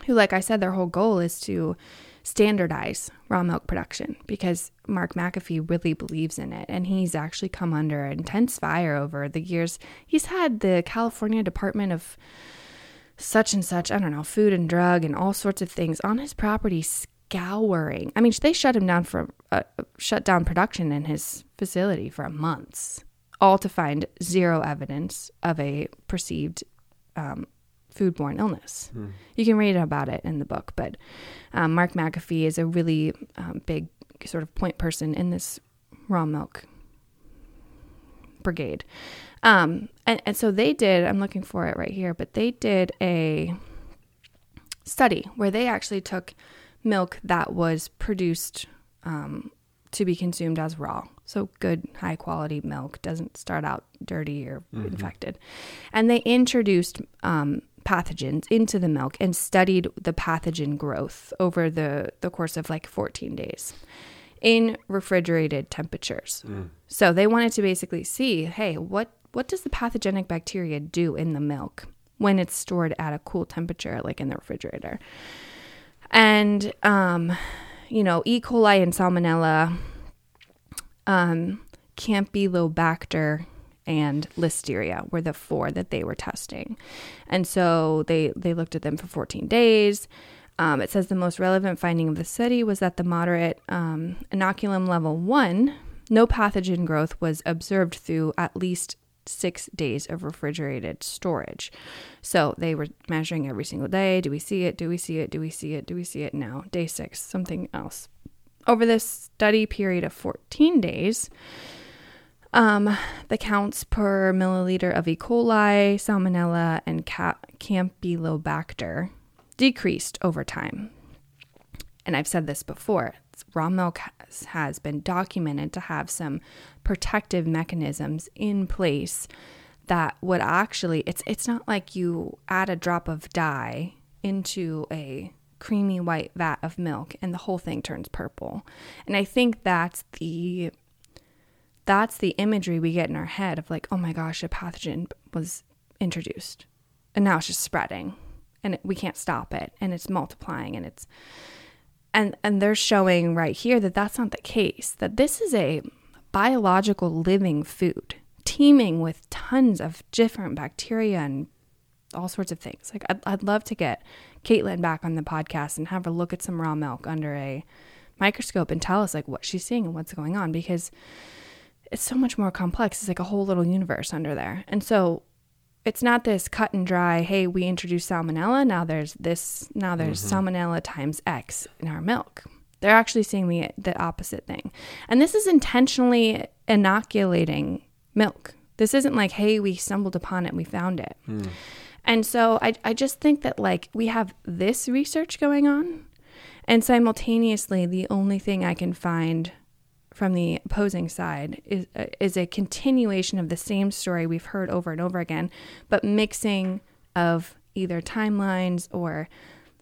who, like I said, their whole goal is to standardize raw milk production because Mark McAfee really believes in it. And he's actually come under intense fire over the years. He's had the California Department of such and such, I don't know, food and drug and all sorts of things on his property scouring. I mean, they shut him down for uh, shut down production in his facility for months, all to find zero evidence of a perceived um, foodborne illness. You can read about it in the book, but um, Mark McAfee is a really um, big sort of point person in this raw milk brigade. Um, and, and so they did, I'm looking for it right here, but they did a study where they actually took milk that was produced um, to be consumed as raw. So good, high quality milk doesn't start out dirty or mm-hmm. infected. And they introduced um, pathogens into the milk and studied the pathogen growth over the, the course of like 14 days in refrigerated temperatures. Mm. So they wanted to basically see, hey, what what does the pathogenic bacteria do in the milk when it's stored at a cool temperature, like in the refrigerator? And um, you know, E. coli and Salmonella, um, Campylobacter, and Listeria were the four that they were testing. And so they they looked at them for 14 days. Um, it says the most relevant finding of the study was that the moderate um, inoculum level one, no pathogen growth was observed through at least six days of refrigerated storage. So they were measuring every single day. Do we see it? Do we see it? Do we see it? Do we see it now? Day six, something else. Over this study period of 14 days, um, the counts per milliliter of E. coli, Salmonella, and Campylobacter decreased over time. And I've said this before raw milk has, has been documented to have some protective mechanisms in place that would actually it's it's not like you add a drop of dye into a creamy white vat of milk and the whole thing turns purple. And I think that's the that's the imagery we get in our head of like, oh my gosh, a pathogen was introduced. And now it's just spreading. And we can't stop it. And it's multiplying. And it's and and they're showing right here that that's not the case that this is a biological living food teeming with tons of different bacteria and all sorts of things. Like I'd, I'd love to get caitlin back on the podcast and have her look at some raw milk under a microscope and tell us like what she's seeing and what's going on. Because it's so much more complex. It's like a whole little universe under there. And so it's not this cut and dry hey we introduced salmonella now there's this now there's mm-hmm. salmonella times x in our milk. They're actually seeing the the opposite thing. And this is intentionally inoculating milk. This isn't like hey we stumbled upon it and we found it. Mm. and so I, I just think that like we have this research going on and simultaneously the only thing i can find from the opposing side is uh, is a continuation of the same story we've heard over and over again, but mixing of either timelines or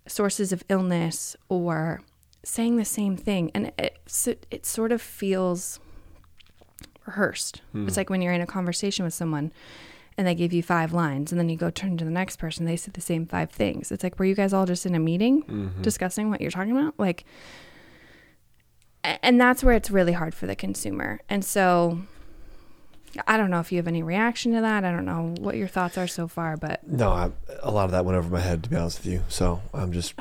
sources of illness or saying the same thing, and it it sort of feels rehearsed. Hmm. It's like when you're in a conversation with someone and they give you five lines and then you go turn to the next person they say the same five things it's like were you guys all just in a meeting mm-hmm. discussing what you're talking about like and that's where it's really hard for the consumer. And so I don't know if you have any reaction to that. I don't know what your thoughts are so far, but no, I, a lot of that went over my head to be honest with you. So I'm just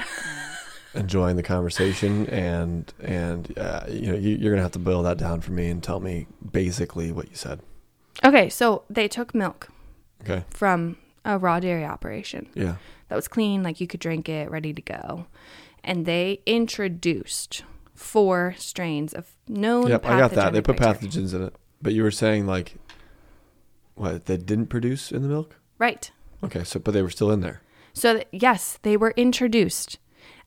enjoying the conversation, and and uh, you know you, you're gonna have to boil that down for me and tell me basically what you said. Okay, so they took milk. Okay. From a raw dairy operation. Yeah. That was clean, like you could drink it, ready to go, and they introduced four strains of known. Yep, I got that. They put pathogens in it, but you were saying like what they didn't produce in the milk. Right. Okay, so but they were still in there. So yes, they were introduced,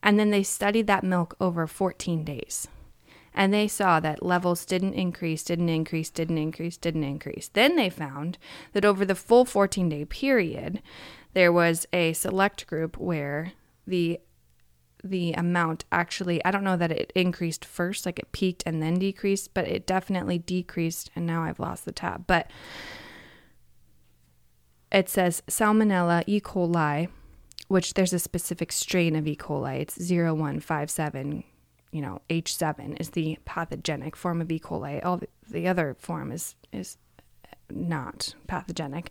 and then they studied that milk over 14 days. And they saw that levels didn't increase, didn't increase, didn't increase, didn't increase. Then they found that over the full 14 day period, there was a select group where the the amount actually, I don't know that it increased first, like it peaked and then decreased, but it definitely decreased. And now I've lost the tab. But it says Salmonella E. coli, which there's a specific strain of E. coli. It's 0157, you know, H7 is the pathogenic form of E. coli. All the, the other form is, is not pathogenic.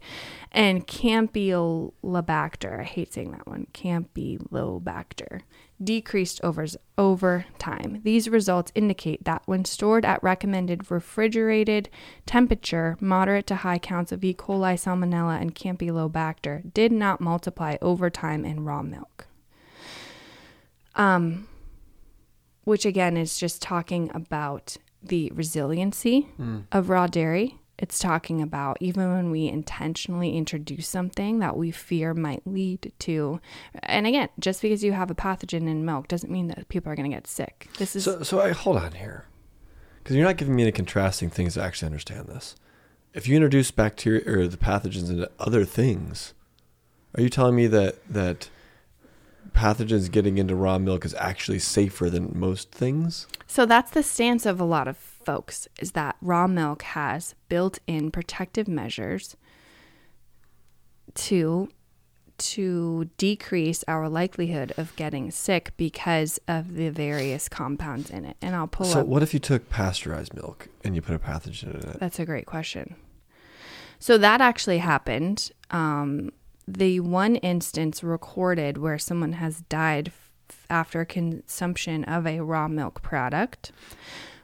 And Campylobacter, I hate saying that one, Campylobacter, decreased over, over time. These results indicate that when stored at recommended refrigerated temperature, moderate to high counts of E. coli, Salmonella, and Campylobacter did not multiply over time in raw milk. Um, which again is just talking about the resiliency Mm. of raw dairy. It's talking about even when we intentionally introduce something that we fear might lead to, and again, just because you have a pathogen in milk doesn't mean that people are going to get sick. This is So, so I hold on here, because you're not giving me any contrasting things to actually understand this. If you introduce bacteria or the pathogens into other things, are you telling me that that pathogens getting into raw milk is actually safer than most things? So that's the stance of a lot of folks is that raw milk has built-in protective measures to to decrease our likelihood of getting sick because of the various compounds in it. And I'll pull so, up what if you took pasteurized milk and you put a pathogen in it? That's a great question. So that actually happened. Um, the one instance recorded where someone has died f- after consumption of a raw milk product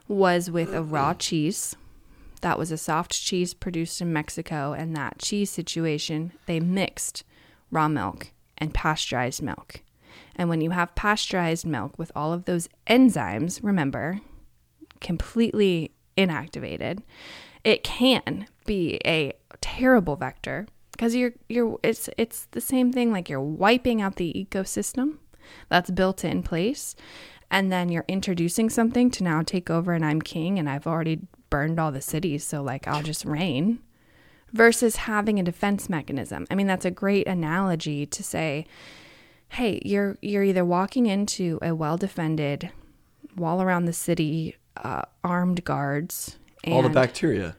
was with a raw cheese. That was a soft cheese produced in Mexico, and that cheese situation, they mixed raw milk and pasteurized milk. And when you have pasteurized milk with all of those enzymes, remember, completely inactivated, it can be a terrible vector because you're you're it's it's the same thing like you're wiping out the ecosystem that's built in place and then you're introducing something to now take over and I'm king and I've already burned all the cities so like I'll just reign versus having a defense mechanism. I mean that's a great analogy to say hey, you're you're either walking into a well-defended wall around the city uh, armed guards and All the bacteria.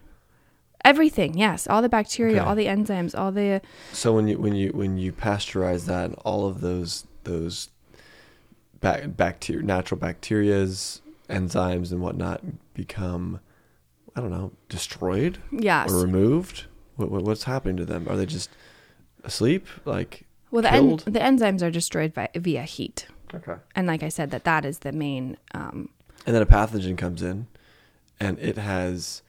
everything yes all the bacteria Okay. all the enzymes all the So when you when you when you pasteurize that, all of those those bac bacteria, natural bacterias, enzymes, and whatnot become, I don't know, destroyed yes or removed. What, what what's happening to them? Are they just asleep? Like well the, en- the enzymes are destroyed by, via heat okay. and like i said that that is the main um, And then a pathogen comes in, and it has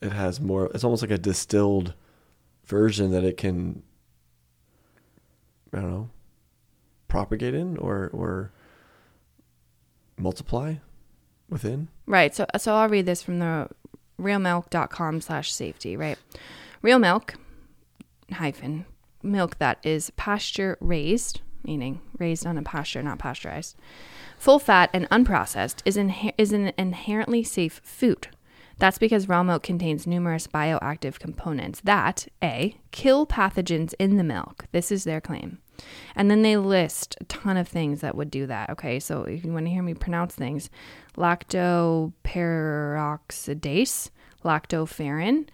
it has more. It's almost like a distilled version that it can. I don't know. Propagate in or or multiply within. right so so i'll read this from the realmilk.com slash safety right? Real milk hyphen milk that is pasture raised meaning raised on a pasture not pasteurized full fat and unprocessed is, inher- is an inherently safe food. That's because raw milk contains numerous bioactive components that a kill pathogens in the milk. This is their claim and then they list a ton of things that would do that. Okay, so if you want to hear me pronounce things, lactoperoxidase, lactoferrin,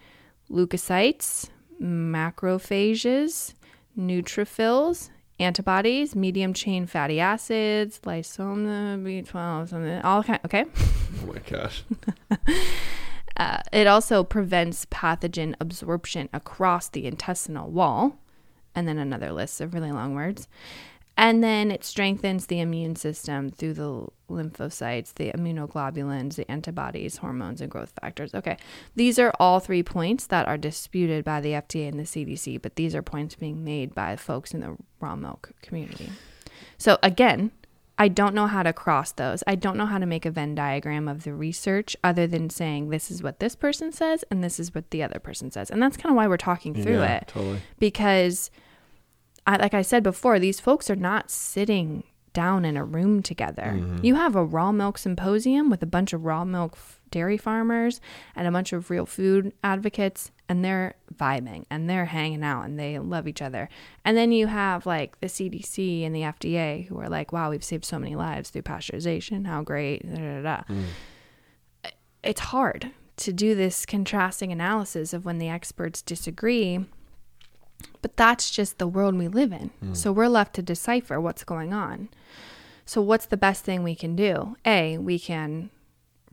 leukocytes, macrophages, neutrophils, antibodies, medium chain fatty acids, lysozyme, B12, something, all kind. Okay. Oh my gosh. Uh, it also prevents pathogen absorption across the intestinal wall. And then another list of really long words. And then it strengthens the immune system through the lymphocytes, the immunoglobulins, the antibodies, hormones, and growth factors. Okay. These are all three points that are disputed by the FDA and the CDC, but these are points being made by folks in the raw milk community. So again, I don't know how to cross those. I don't know how to make a Venn diagram of the research other than saying this is what this person says and this is what the other person says. And that's kind of why we're talking through yeah, it Totally. because I like I said before, these folks are not sitting down in a room together. Mm-hmm. You have a raw milk symposium with a bunch of raw milk f- dairy farmers and a bunch of real food advocates and they're vibing and they're hanging out and they love each other. And then you have like the CDC and the FDA who are like, "Wow, we've saved so many lives through pasteurization. How great!" Da, da, da, da mm. it's hard to do this contrasting analysis of when the experts disagree. But that's just the world we live in. So we're left to decipher what's going on. So, what's the best thing we can do? A, we can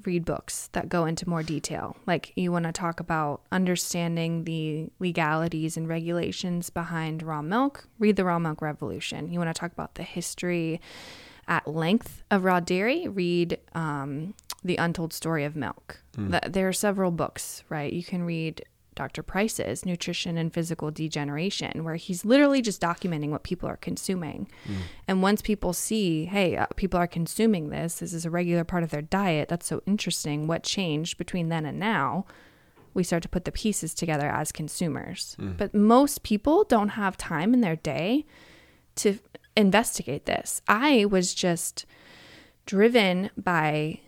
read books that go into more detail. Like, you want to talk about understanding the legalities and regulations behind raw milk, read The Raw Milk Revolution. You want to talk about the history at length of raw dairy, read um, The Untold Story of Milk. Th- there are several books, right? You can read Dr. Price's Nutrition and Physical Degeneration, where he's literally just documenting what people are consuming. Mm. And once people see, hey, uh, people are consuming this, this is a regular part of their diet, that's so interesting. What changed between then and now? We start to put the pieces together as consumers. Mm. But most people don't have time in their day to investigate this. I was just driven by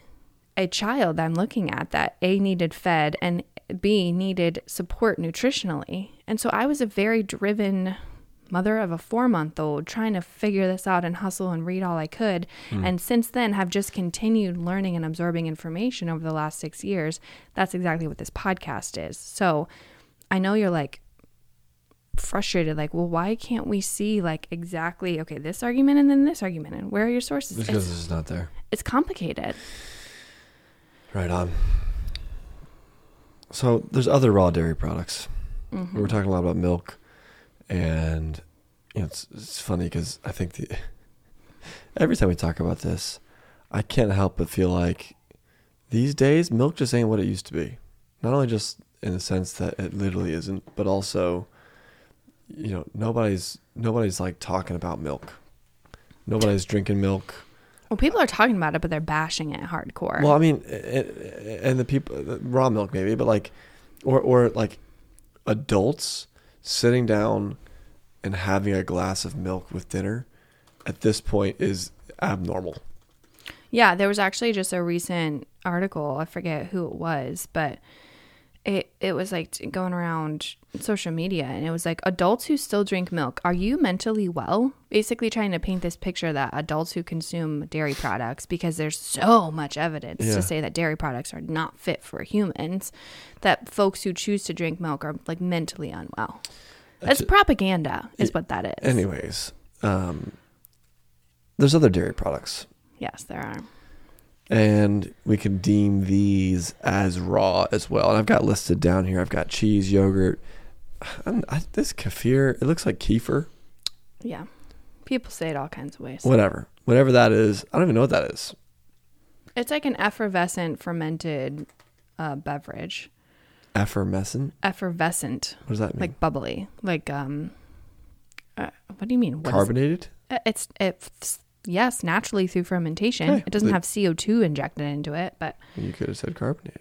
a child I'm looking at that A needed fed and B needed support nutritionally. And so I was a very driven mother of a four month old trying to figure this out and hustle and read all I could. Hmm. And since then have just continued learning and absorbing information over the last six years. That's exactly what this podcast is. So I know you're like frustrated, like, well, why can't we see like exactly okay, this argument and then this argument and where are your sources? Because It's, it's not there. it's complicated. Right on. So there's other raw dairy products. Mhm. We were talking a lot about milk, and you know, it's it's funny because I think the every time we talk about this, I can't help but feel like these days milk just ain't what it used to be. Not only just in the sense that it literally isn't, but also, you know, nobody's nobody's like talking about milk. Nobody's drinking milk. Well, people are talking about it, but they're bashing it hardcore. Well, I mean, and, the people, raw milk maybe, but like, or or like, adults sitting down and having a glass of milk with dinner, at this point is abnormal. yeah, there was actually just a recent article. I forget who it was, but it it was like going around social media, and it was like adults who still drink milk. Are you mentally well? Basically, trying to paint this picture that adults who consume dairy products, because there's so much evidence Yeah. to say that dairy products are not fit for humans, that folks who choose to drink milk are like mentally unwell. That's propaganda, is Y- what that is. Anyways, um, there's other dairy products, Yes, there are. And we can deem these as raw as well. And I've got listed down here. I've got cheese, yogurt. I'm, this kefir, it looks like kefir. Yeah. People say it all kinds of ways. Whatever, whatever that is. I don't even know what that is. It's like an effervescent fermented uh, beverage. Effervescent. Effervescent, What does that mean? like bubbly, like um. Uh, what do you mean? What Carbonated. uh, it's it's yes, naturally through fermentation. It doesn't have CO two injected into it, but You could have said carbonated.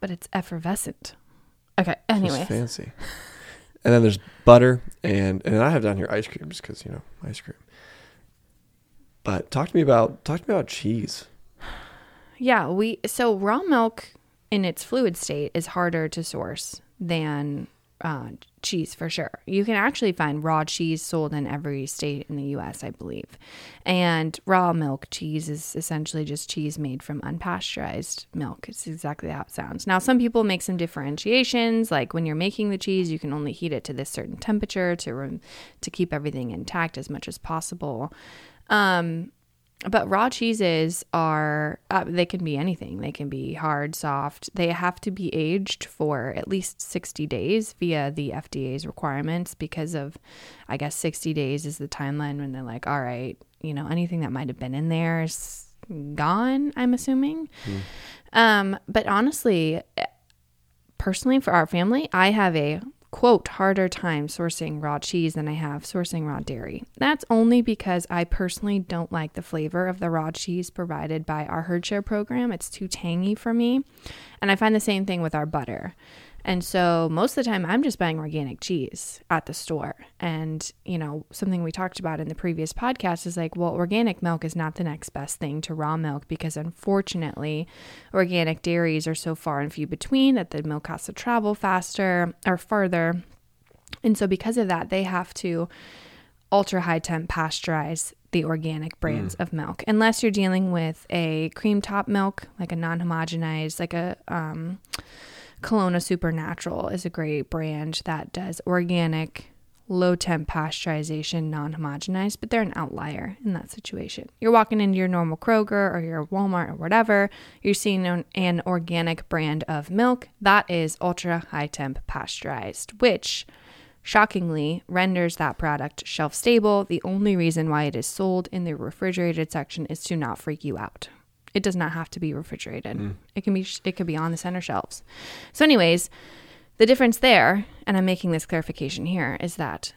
but it's effervescent. Okay. Anyway, fancy. And then there's butter and and I have down here ice cream just because you know ice cream. But talk to me about talk to me about cheese. yeah, we so raw milk in its fluid state is harder to source than uh, cheese for sure. You can actually find raw cheese sold in every state in the U.S., I believe. And raw milk cheese is essentially just cheese made from unpasteurized milk. It's exactly how it sounds. Now, some people make some differentiations, like when you're making the cheese, you can only heat it to this certain temperature to rem- to keep everything intact as much as possible. Um, but raw cheeses are, uh, they can be anything. They can be hard, soft. They have to be aged for at least 60 days via the FDA's requirements because of, I guess, 60 days is the timeline when they're like, all right, you know, anything that might have been in there is gone, I'm assuming. Um, but honestly, personally, for our family, I have a quote harder time sourcing raw cheese than I have sourcing raw dairy. That's only because I personally don't like the flavor of the raw cheese provided by our herd share program. It's too tangy for me. And I find the same thing with our butter. And so most of the time I'm just buying organic cheese at the store. And, you know, something we talked about in the previous podcast is like, well, organic milk is not the next best thing to raw milk because unfortunately, organic dairies are so far and few between that the milk has to travel faster or farther. And so because of that, they have to ultra high temp pasteurize the organic brands of milk unless you're dealing with a cream top milk like a non-homogenized like a um Kalona SuperNatural is a great brand that does organic, low temp pasteurization, non homogenized, but they're an outlier in that situation. You're walking into your normal Kroger or your Walmart or whatever, you're seeing an, an organic brand of milk that is ultra high temp pasteurized, which shockingly renders that product shelf stable. The only reason why it is sold in the refrigerated section is to not freak you out. It does not have to be refrigerated. Mm. It can be it could be on the center shelves. So anyways, The difference there, and I'm making this clarification here, is that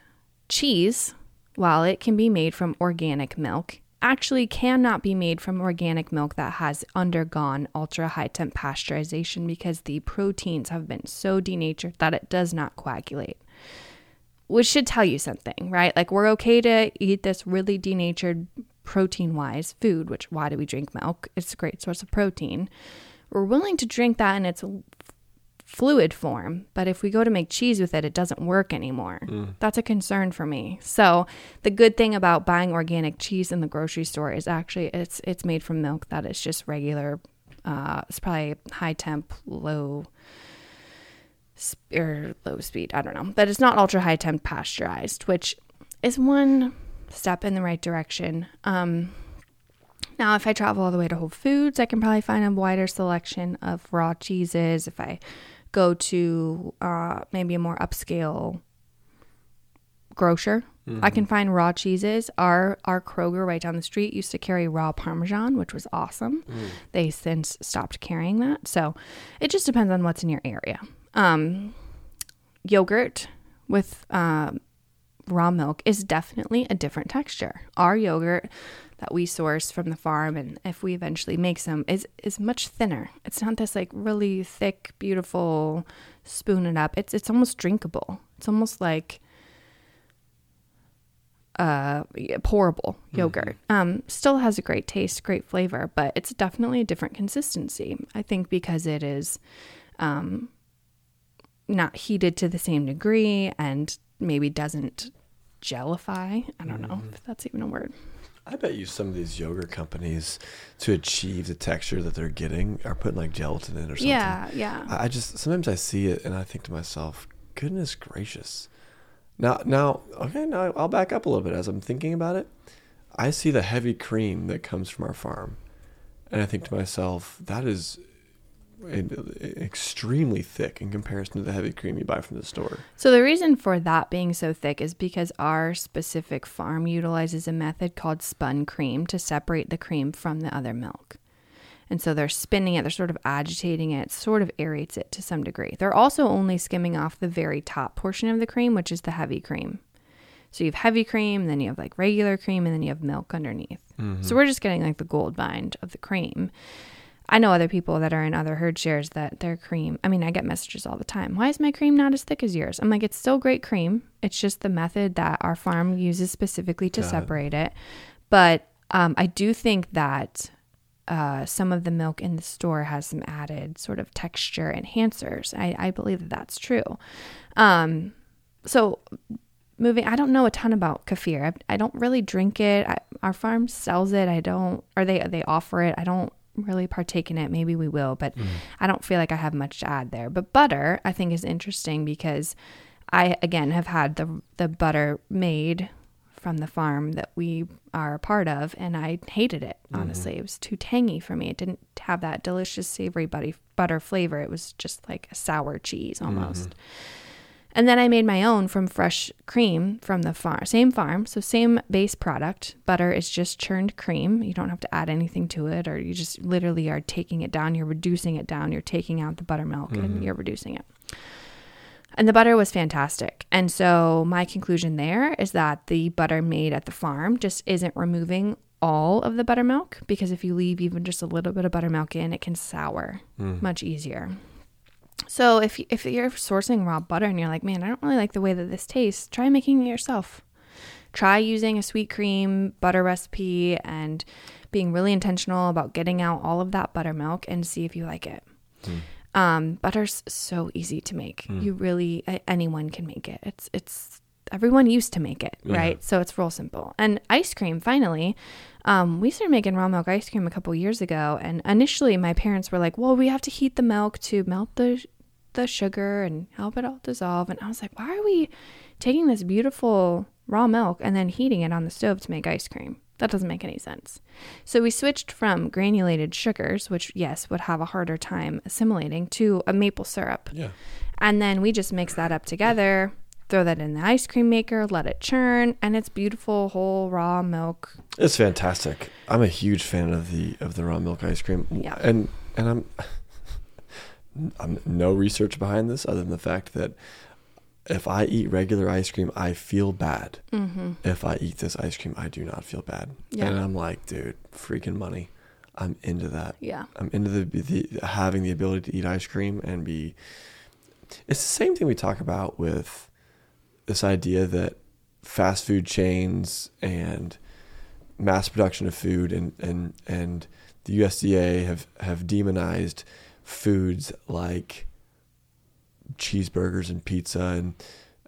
cheese, while it can be made from organic milk, actually cannot be made from organic milk that has undergone ultra high temp pasteurization because the proteins have been so denatured that it does not coagulate. Which should tell you something, right? Like we're okay to eat this really denatured protein wise food, which why do we drink milk? It's a great source of protein. We're willing to drink that in its fluid form, but if we go to make cheese with it, it doesn't work anymore. Mm. That's a concern for me. So the good thing about buying organic cheese in the grocery store is actually it's it's made from milk that is just regular. Uh, it's probably high temp, low or low speed. I don't know, but it's not ultra high temp pasteurized, which is one step in the right direction. Um, now, if I travel all the way to Whole Foods, I can probably find a wider selection of raw cheeses. If I go to uh, maybe a more upscale grocer. Mm-hmm. I can find raw cheeses. Our our Kroger right down the street used to carry raw Parmesan, which was awesome. Mm. They since stopped carrying that. So it just depends on what's in your area. Um, yogurt with uh, raw milk is definitely a different texture. Our yogurt that we source from the farm and if we eventually make some is is much thinner. It's not this like really thick, beautiful spoon it up. It's it's almost drinkable. It's almost like uh pourable yogurt. Mm-hmm. Um still has a great taste, great flavor, but it's definitely a different consistency. I think because it is um not heated to the same degree and maybe doesn't gellify. I don't know mm-hmm. if that's even a word. I bet you some of these yogurt companies, to achieve the texture that they're getting, are putting like gelatin in or something. Yeah, yeah. I, I just sometimes I see it and I think to myself, goodness gracious. Now, now, okay, now I'll back up a little bit as I'm thinking about it. I see the heavy cream that comes from our farm, and I think to myself, that is extremely thick in comparison to the heavy cream you buy from the store. So the reason for that being so thick is because our specific farm utilizes a method called spun cream to separate the cream from the other milk. And so they're spinning it, they're sort of agitating it, sort of aerates it to some degree. They're also only skimming off the very top portion of the cream, which is the heavy cream. So you have heavy cream, then you have like regular cream, and then you have milk underneath. Mm-hmm. So we're just getting like the gold bind of the cream. I know other people that are in other herd shares that their cream, I mean, I get messages all the time. Why is my cream not as thick as yours? I'm like, it's still great cream. It's just the method that our farm uses specifically to Got separate it. it. But um, I do think that uh, some of the milk in the store has some added sort of texture enhancers. I, I believe that that's true. Um, so moving i don't know a ton about kefir i, I don't really drink it I, our farm sells it i don't or they they offer it i don't really partake in it. Maybe we will, but mm. I don't feel like I have much to add there. But butter, I think, is interesting because I again have had the the butter made from the farm that we are a part of, and I hated it. Mm-hmm. Honestly, mm. it was too tangy for me. It didn't have that delicious savory butter butter flavor. It was just like a sour cheese almost. Mm-hmm. And then I made my own from fresh cream from the farm, same farm, so same base product. Butter is just churned cream. You don't have to add anything to it, or you just literally are taking it down. You're reducing it down. You're taking out the buttermilk mm-hmm. and you're reducing it. And the butter was fantastic. And so my conclusion there is that the butter made at the farm just isn't removing all of the buttermilk because if you leave even just a little bit of buttermilk in, it can sour mm. much easier. So if if you're sourcing raw butter and you're like, man, I don't really like the way that this tastes, try making it yourself. Try using a sweet cream butter recipe and being really intentional about getting out all of that buttermilk and see if you like it. Mm. Um, butter's so easy to make. Mm. You really anyone can make it. It's it's everyone used to make it, right? So it's real simple. And ice cream, finally, um, we started making raw milk ice cream a couple years ago, and initially my parents were like, "Well, we have to heat the milk to melt the the sugar and help it all dissolve." And I was like, "Why are we taking this beautiful raw milk and then heating it on the stove to make ice cream?" That doesn't make any sense. So we switched from granulated sugars, which yes would have a harder time assimilating, to a maple syrup. Yeah. And then we just mix that up together throw that in the ice cream maker, let it churn, and it's beautiful whole raw milk. It's fantastic. I'm a huge fan of the of the raw milk ice cream. Yeah. And and I'm um, no research behind this other than the fact that if I eat regular ice cream, I feel bad. Mm-hmm. If I eat this ice cream, I do not feel bad. Yeah. And I'm like, dude, freaking money. I'm into that. Yeah. I'm into the, the having the ability to eat ice cream and be. It's the same thing we talk about with this idea that fast food chains and mass production of food and and and the USDA have have demonized foods like cheeseburgers and pizza and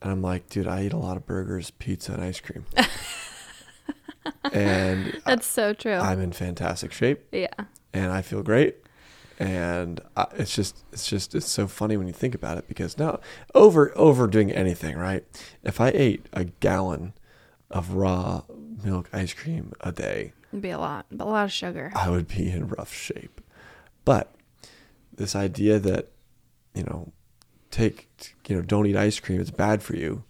and I'm like, dude, I eat a lot of burgers, pizza, and ice cream. and That's so true. I'm in fantastic shape yeah. and I feel great. And I, it's just, it's just, it's so funny when you think about it because now over, overdoing anything, right? If I ate a gallon of raw milk ice cream a day, It'd be a lot, but a lot of sugar. I would be in rough shape. But this idea that, you know, take, you know, don't eat ice cream, it's bad for you.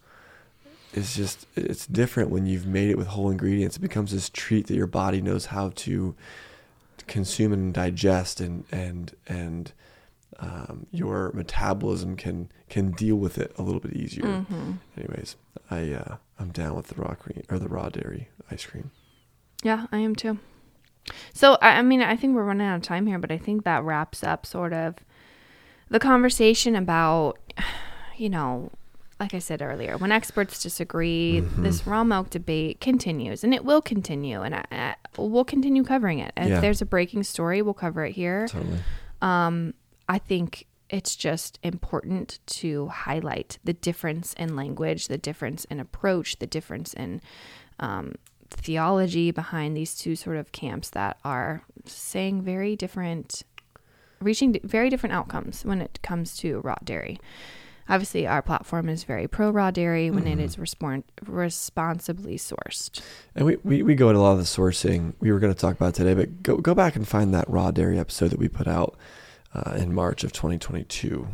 It's just, it's different when you've made it with whole ingredients. It becomes this treat that your body knows how to consume and digest and, and, and, um, your metabolism can, can deal with it a little bit easier. Mm-hmm. Anyways, I, uh, I'm down with the raw cream or the raw dairy ice cream. Yeah, I am too. So, I, I mean, I think we're running out of time here, but I think that wraps up sort of the conversation about, you know, like I said earlier, when experts disagree, Mhm. this raw milk debate continues and it will continue. And I, I, we'll continue covering it. If Yeah. there's a breaking story, we'll cover it here. Totally. Um, I think it's just important to highlight the difference in language, the difference in approach, the difference in um, theology behind these two sort of camps that are saying very different, reaching very different outcomes when it comes to raw dairy. Obviously, our platform is very pro raw dairy when it Mhm. is respon- responsibly sourced. And we, we, we go into a lot of the sourcing we were going to talk about today, but go, go back and find that raw dairy episode that we put out uh, in March of 2022.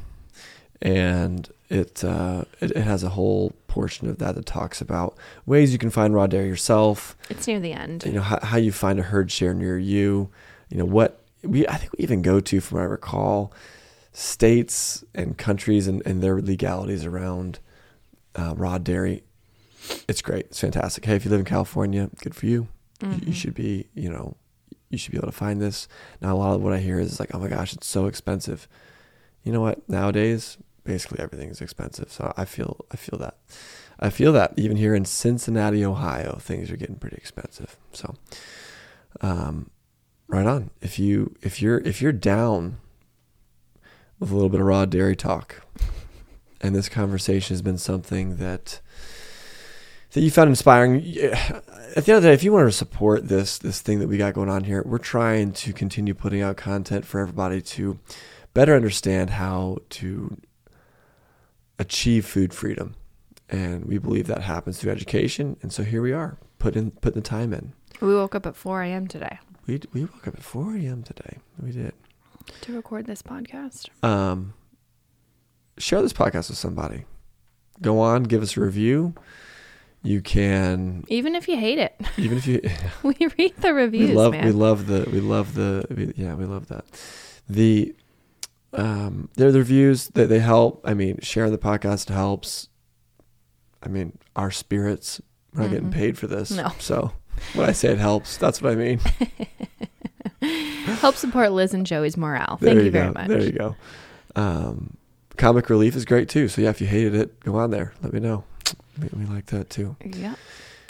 And it, uh, it, it has a whole portion of that that talks about ways you can find raw dairy yourself, It's near the end. you know, how, how you find a herd share near you, you know, what we, I think we even go to, from what I recall, states and countries and, and their legalities around uh, raw dairy. It's great. It's fantastic. Hey, if you live in California, good for you. You, you Mhm. should be, you know, you should be able to find this. Now, a lot of what I hear is like, oh my gosh, it's so expensive. You know what? Nowadays, basically everything is expensive. So I feel, I feel that. I feel that even here in Cincinnati, Ohio, things are getting pretty expensive. So, um, right on. If you if you're if you're down with a little bit of raw dairy talk, and this conversation has been something that that you found inspiring. At the end of the day, if you want to support this this thing that we got going on here, we're trying to continue putting out content for everybody to better understand how to achieve food freedom. And we believe that happens through education. And so here we are, putting putting the time in. We woke up at 4 a.m. today We we woke up at 4 a.m. today. We did. to record this podcast. Um, share this podcast with somebody. Go on, give us a review. You can Even if you hate it, even if you we read the reviews, we love man. we love the we love the we, yeah we love that the um they're the reviews that they help i mean sharing the podcast helps i mean our spirits we're not getting Mhm. paid for this No. so when i say it helps that's what i mean Help support Liz and Joey's morale. there Thank you, you very much. there you go um comic relief is great too so yeah if you hated it go on there let me know we, we like that too Yeah.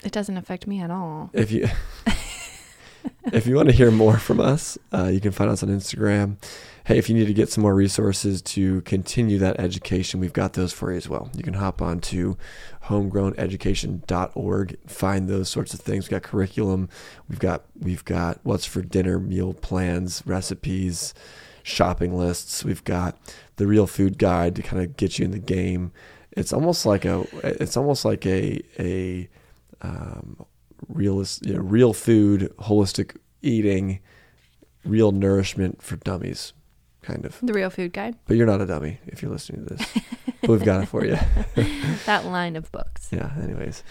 It doesn't affect me at all. if you if you want to hear more from us uh, you can find us on instagram hey if you need to get some more resources to continue that education we've got those for you as well. You can hop on to homegrowneducation.org find those sorts of things. We've got curriculum. We've got we've got what's for dinner meal plans recipes shopping lists. We've got the real food guide to kind of get you in the game. It's almost like a it's almost like a a um, realist, you know, real food, holistic eating, real nourishment for dummies, kind of. The real food guide. But you're not a dummy if you're listening to this. but we've got it for you. That line of books. Yeah. Anyways,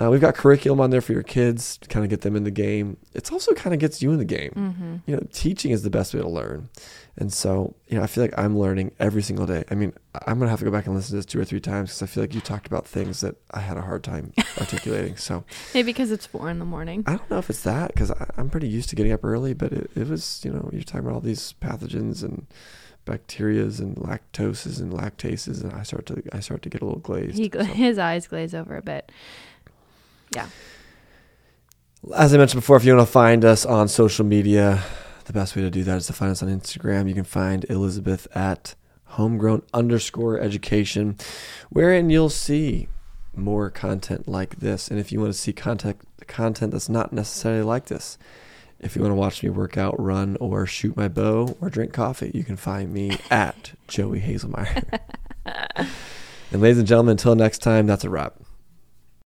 Uh, we've got curriculum on there for your kids to kind of get them in the game. It's also kind of gets you in the game. Mm-hmm. You know, teaching is the best way to learn. And so, you know, I feel like I'm learning every single day. I mean, I'm going to have to go back and listen to this two or three times because I feel like you talked about things that I had a hard time articulating. So Maybe because it's four in the morning. I don't know if it's that because I'm pretty used to getting up early, but it, it was, you know, you're talking about all these pathogens and bacterias and lactoses and lactases, and I start to I start to get a little glazed. He So- his eyes glaze over a bit. Yeah. As I mentioned before, if you want to find us on social media, the best way to do that is to find us on Instagram. You can find Elizabeth at homegrown underscore education, wherein you'll see more content like this. And if you want to see content content that's not necessarily like this, if you want to watch me work out, run, or shoot my bow, or drink coffee, you can find me at Joey Haselmayer. and ladies and gentlemen, until next time, that's a wrap.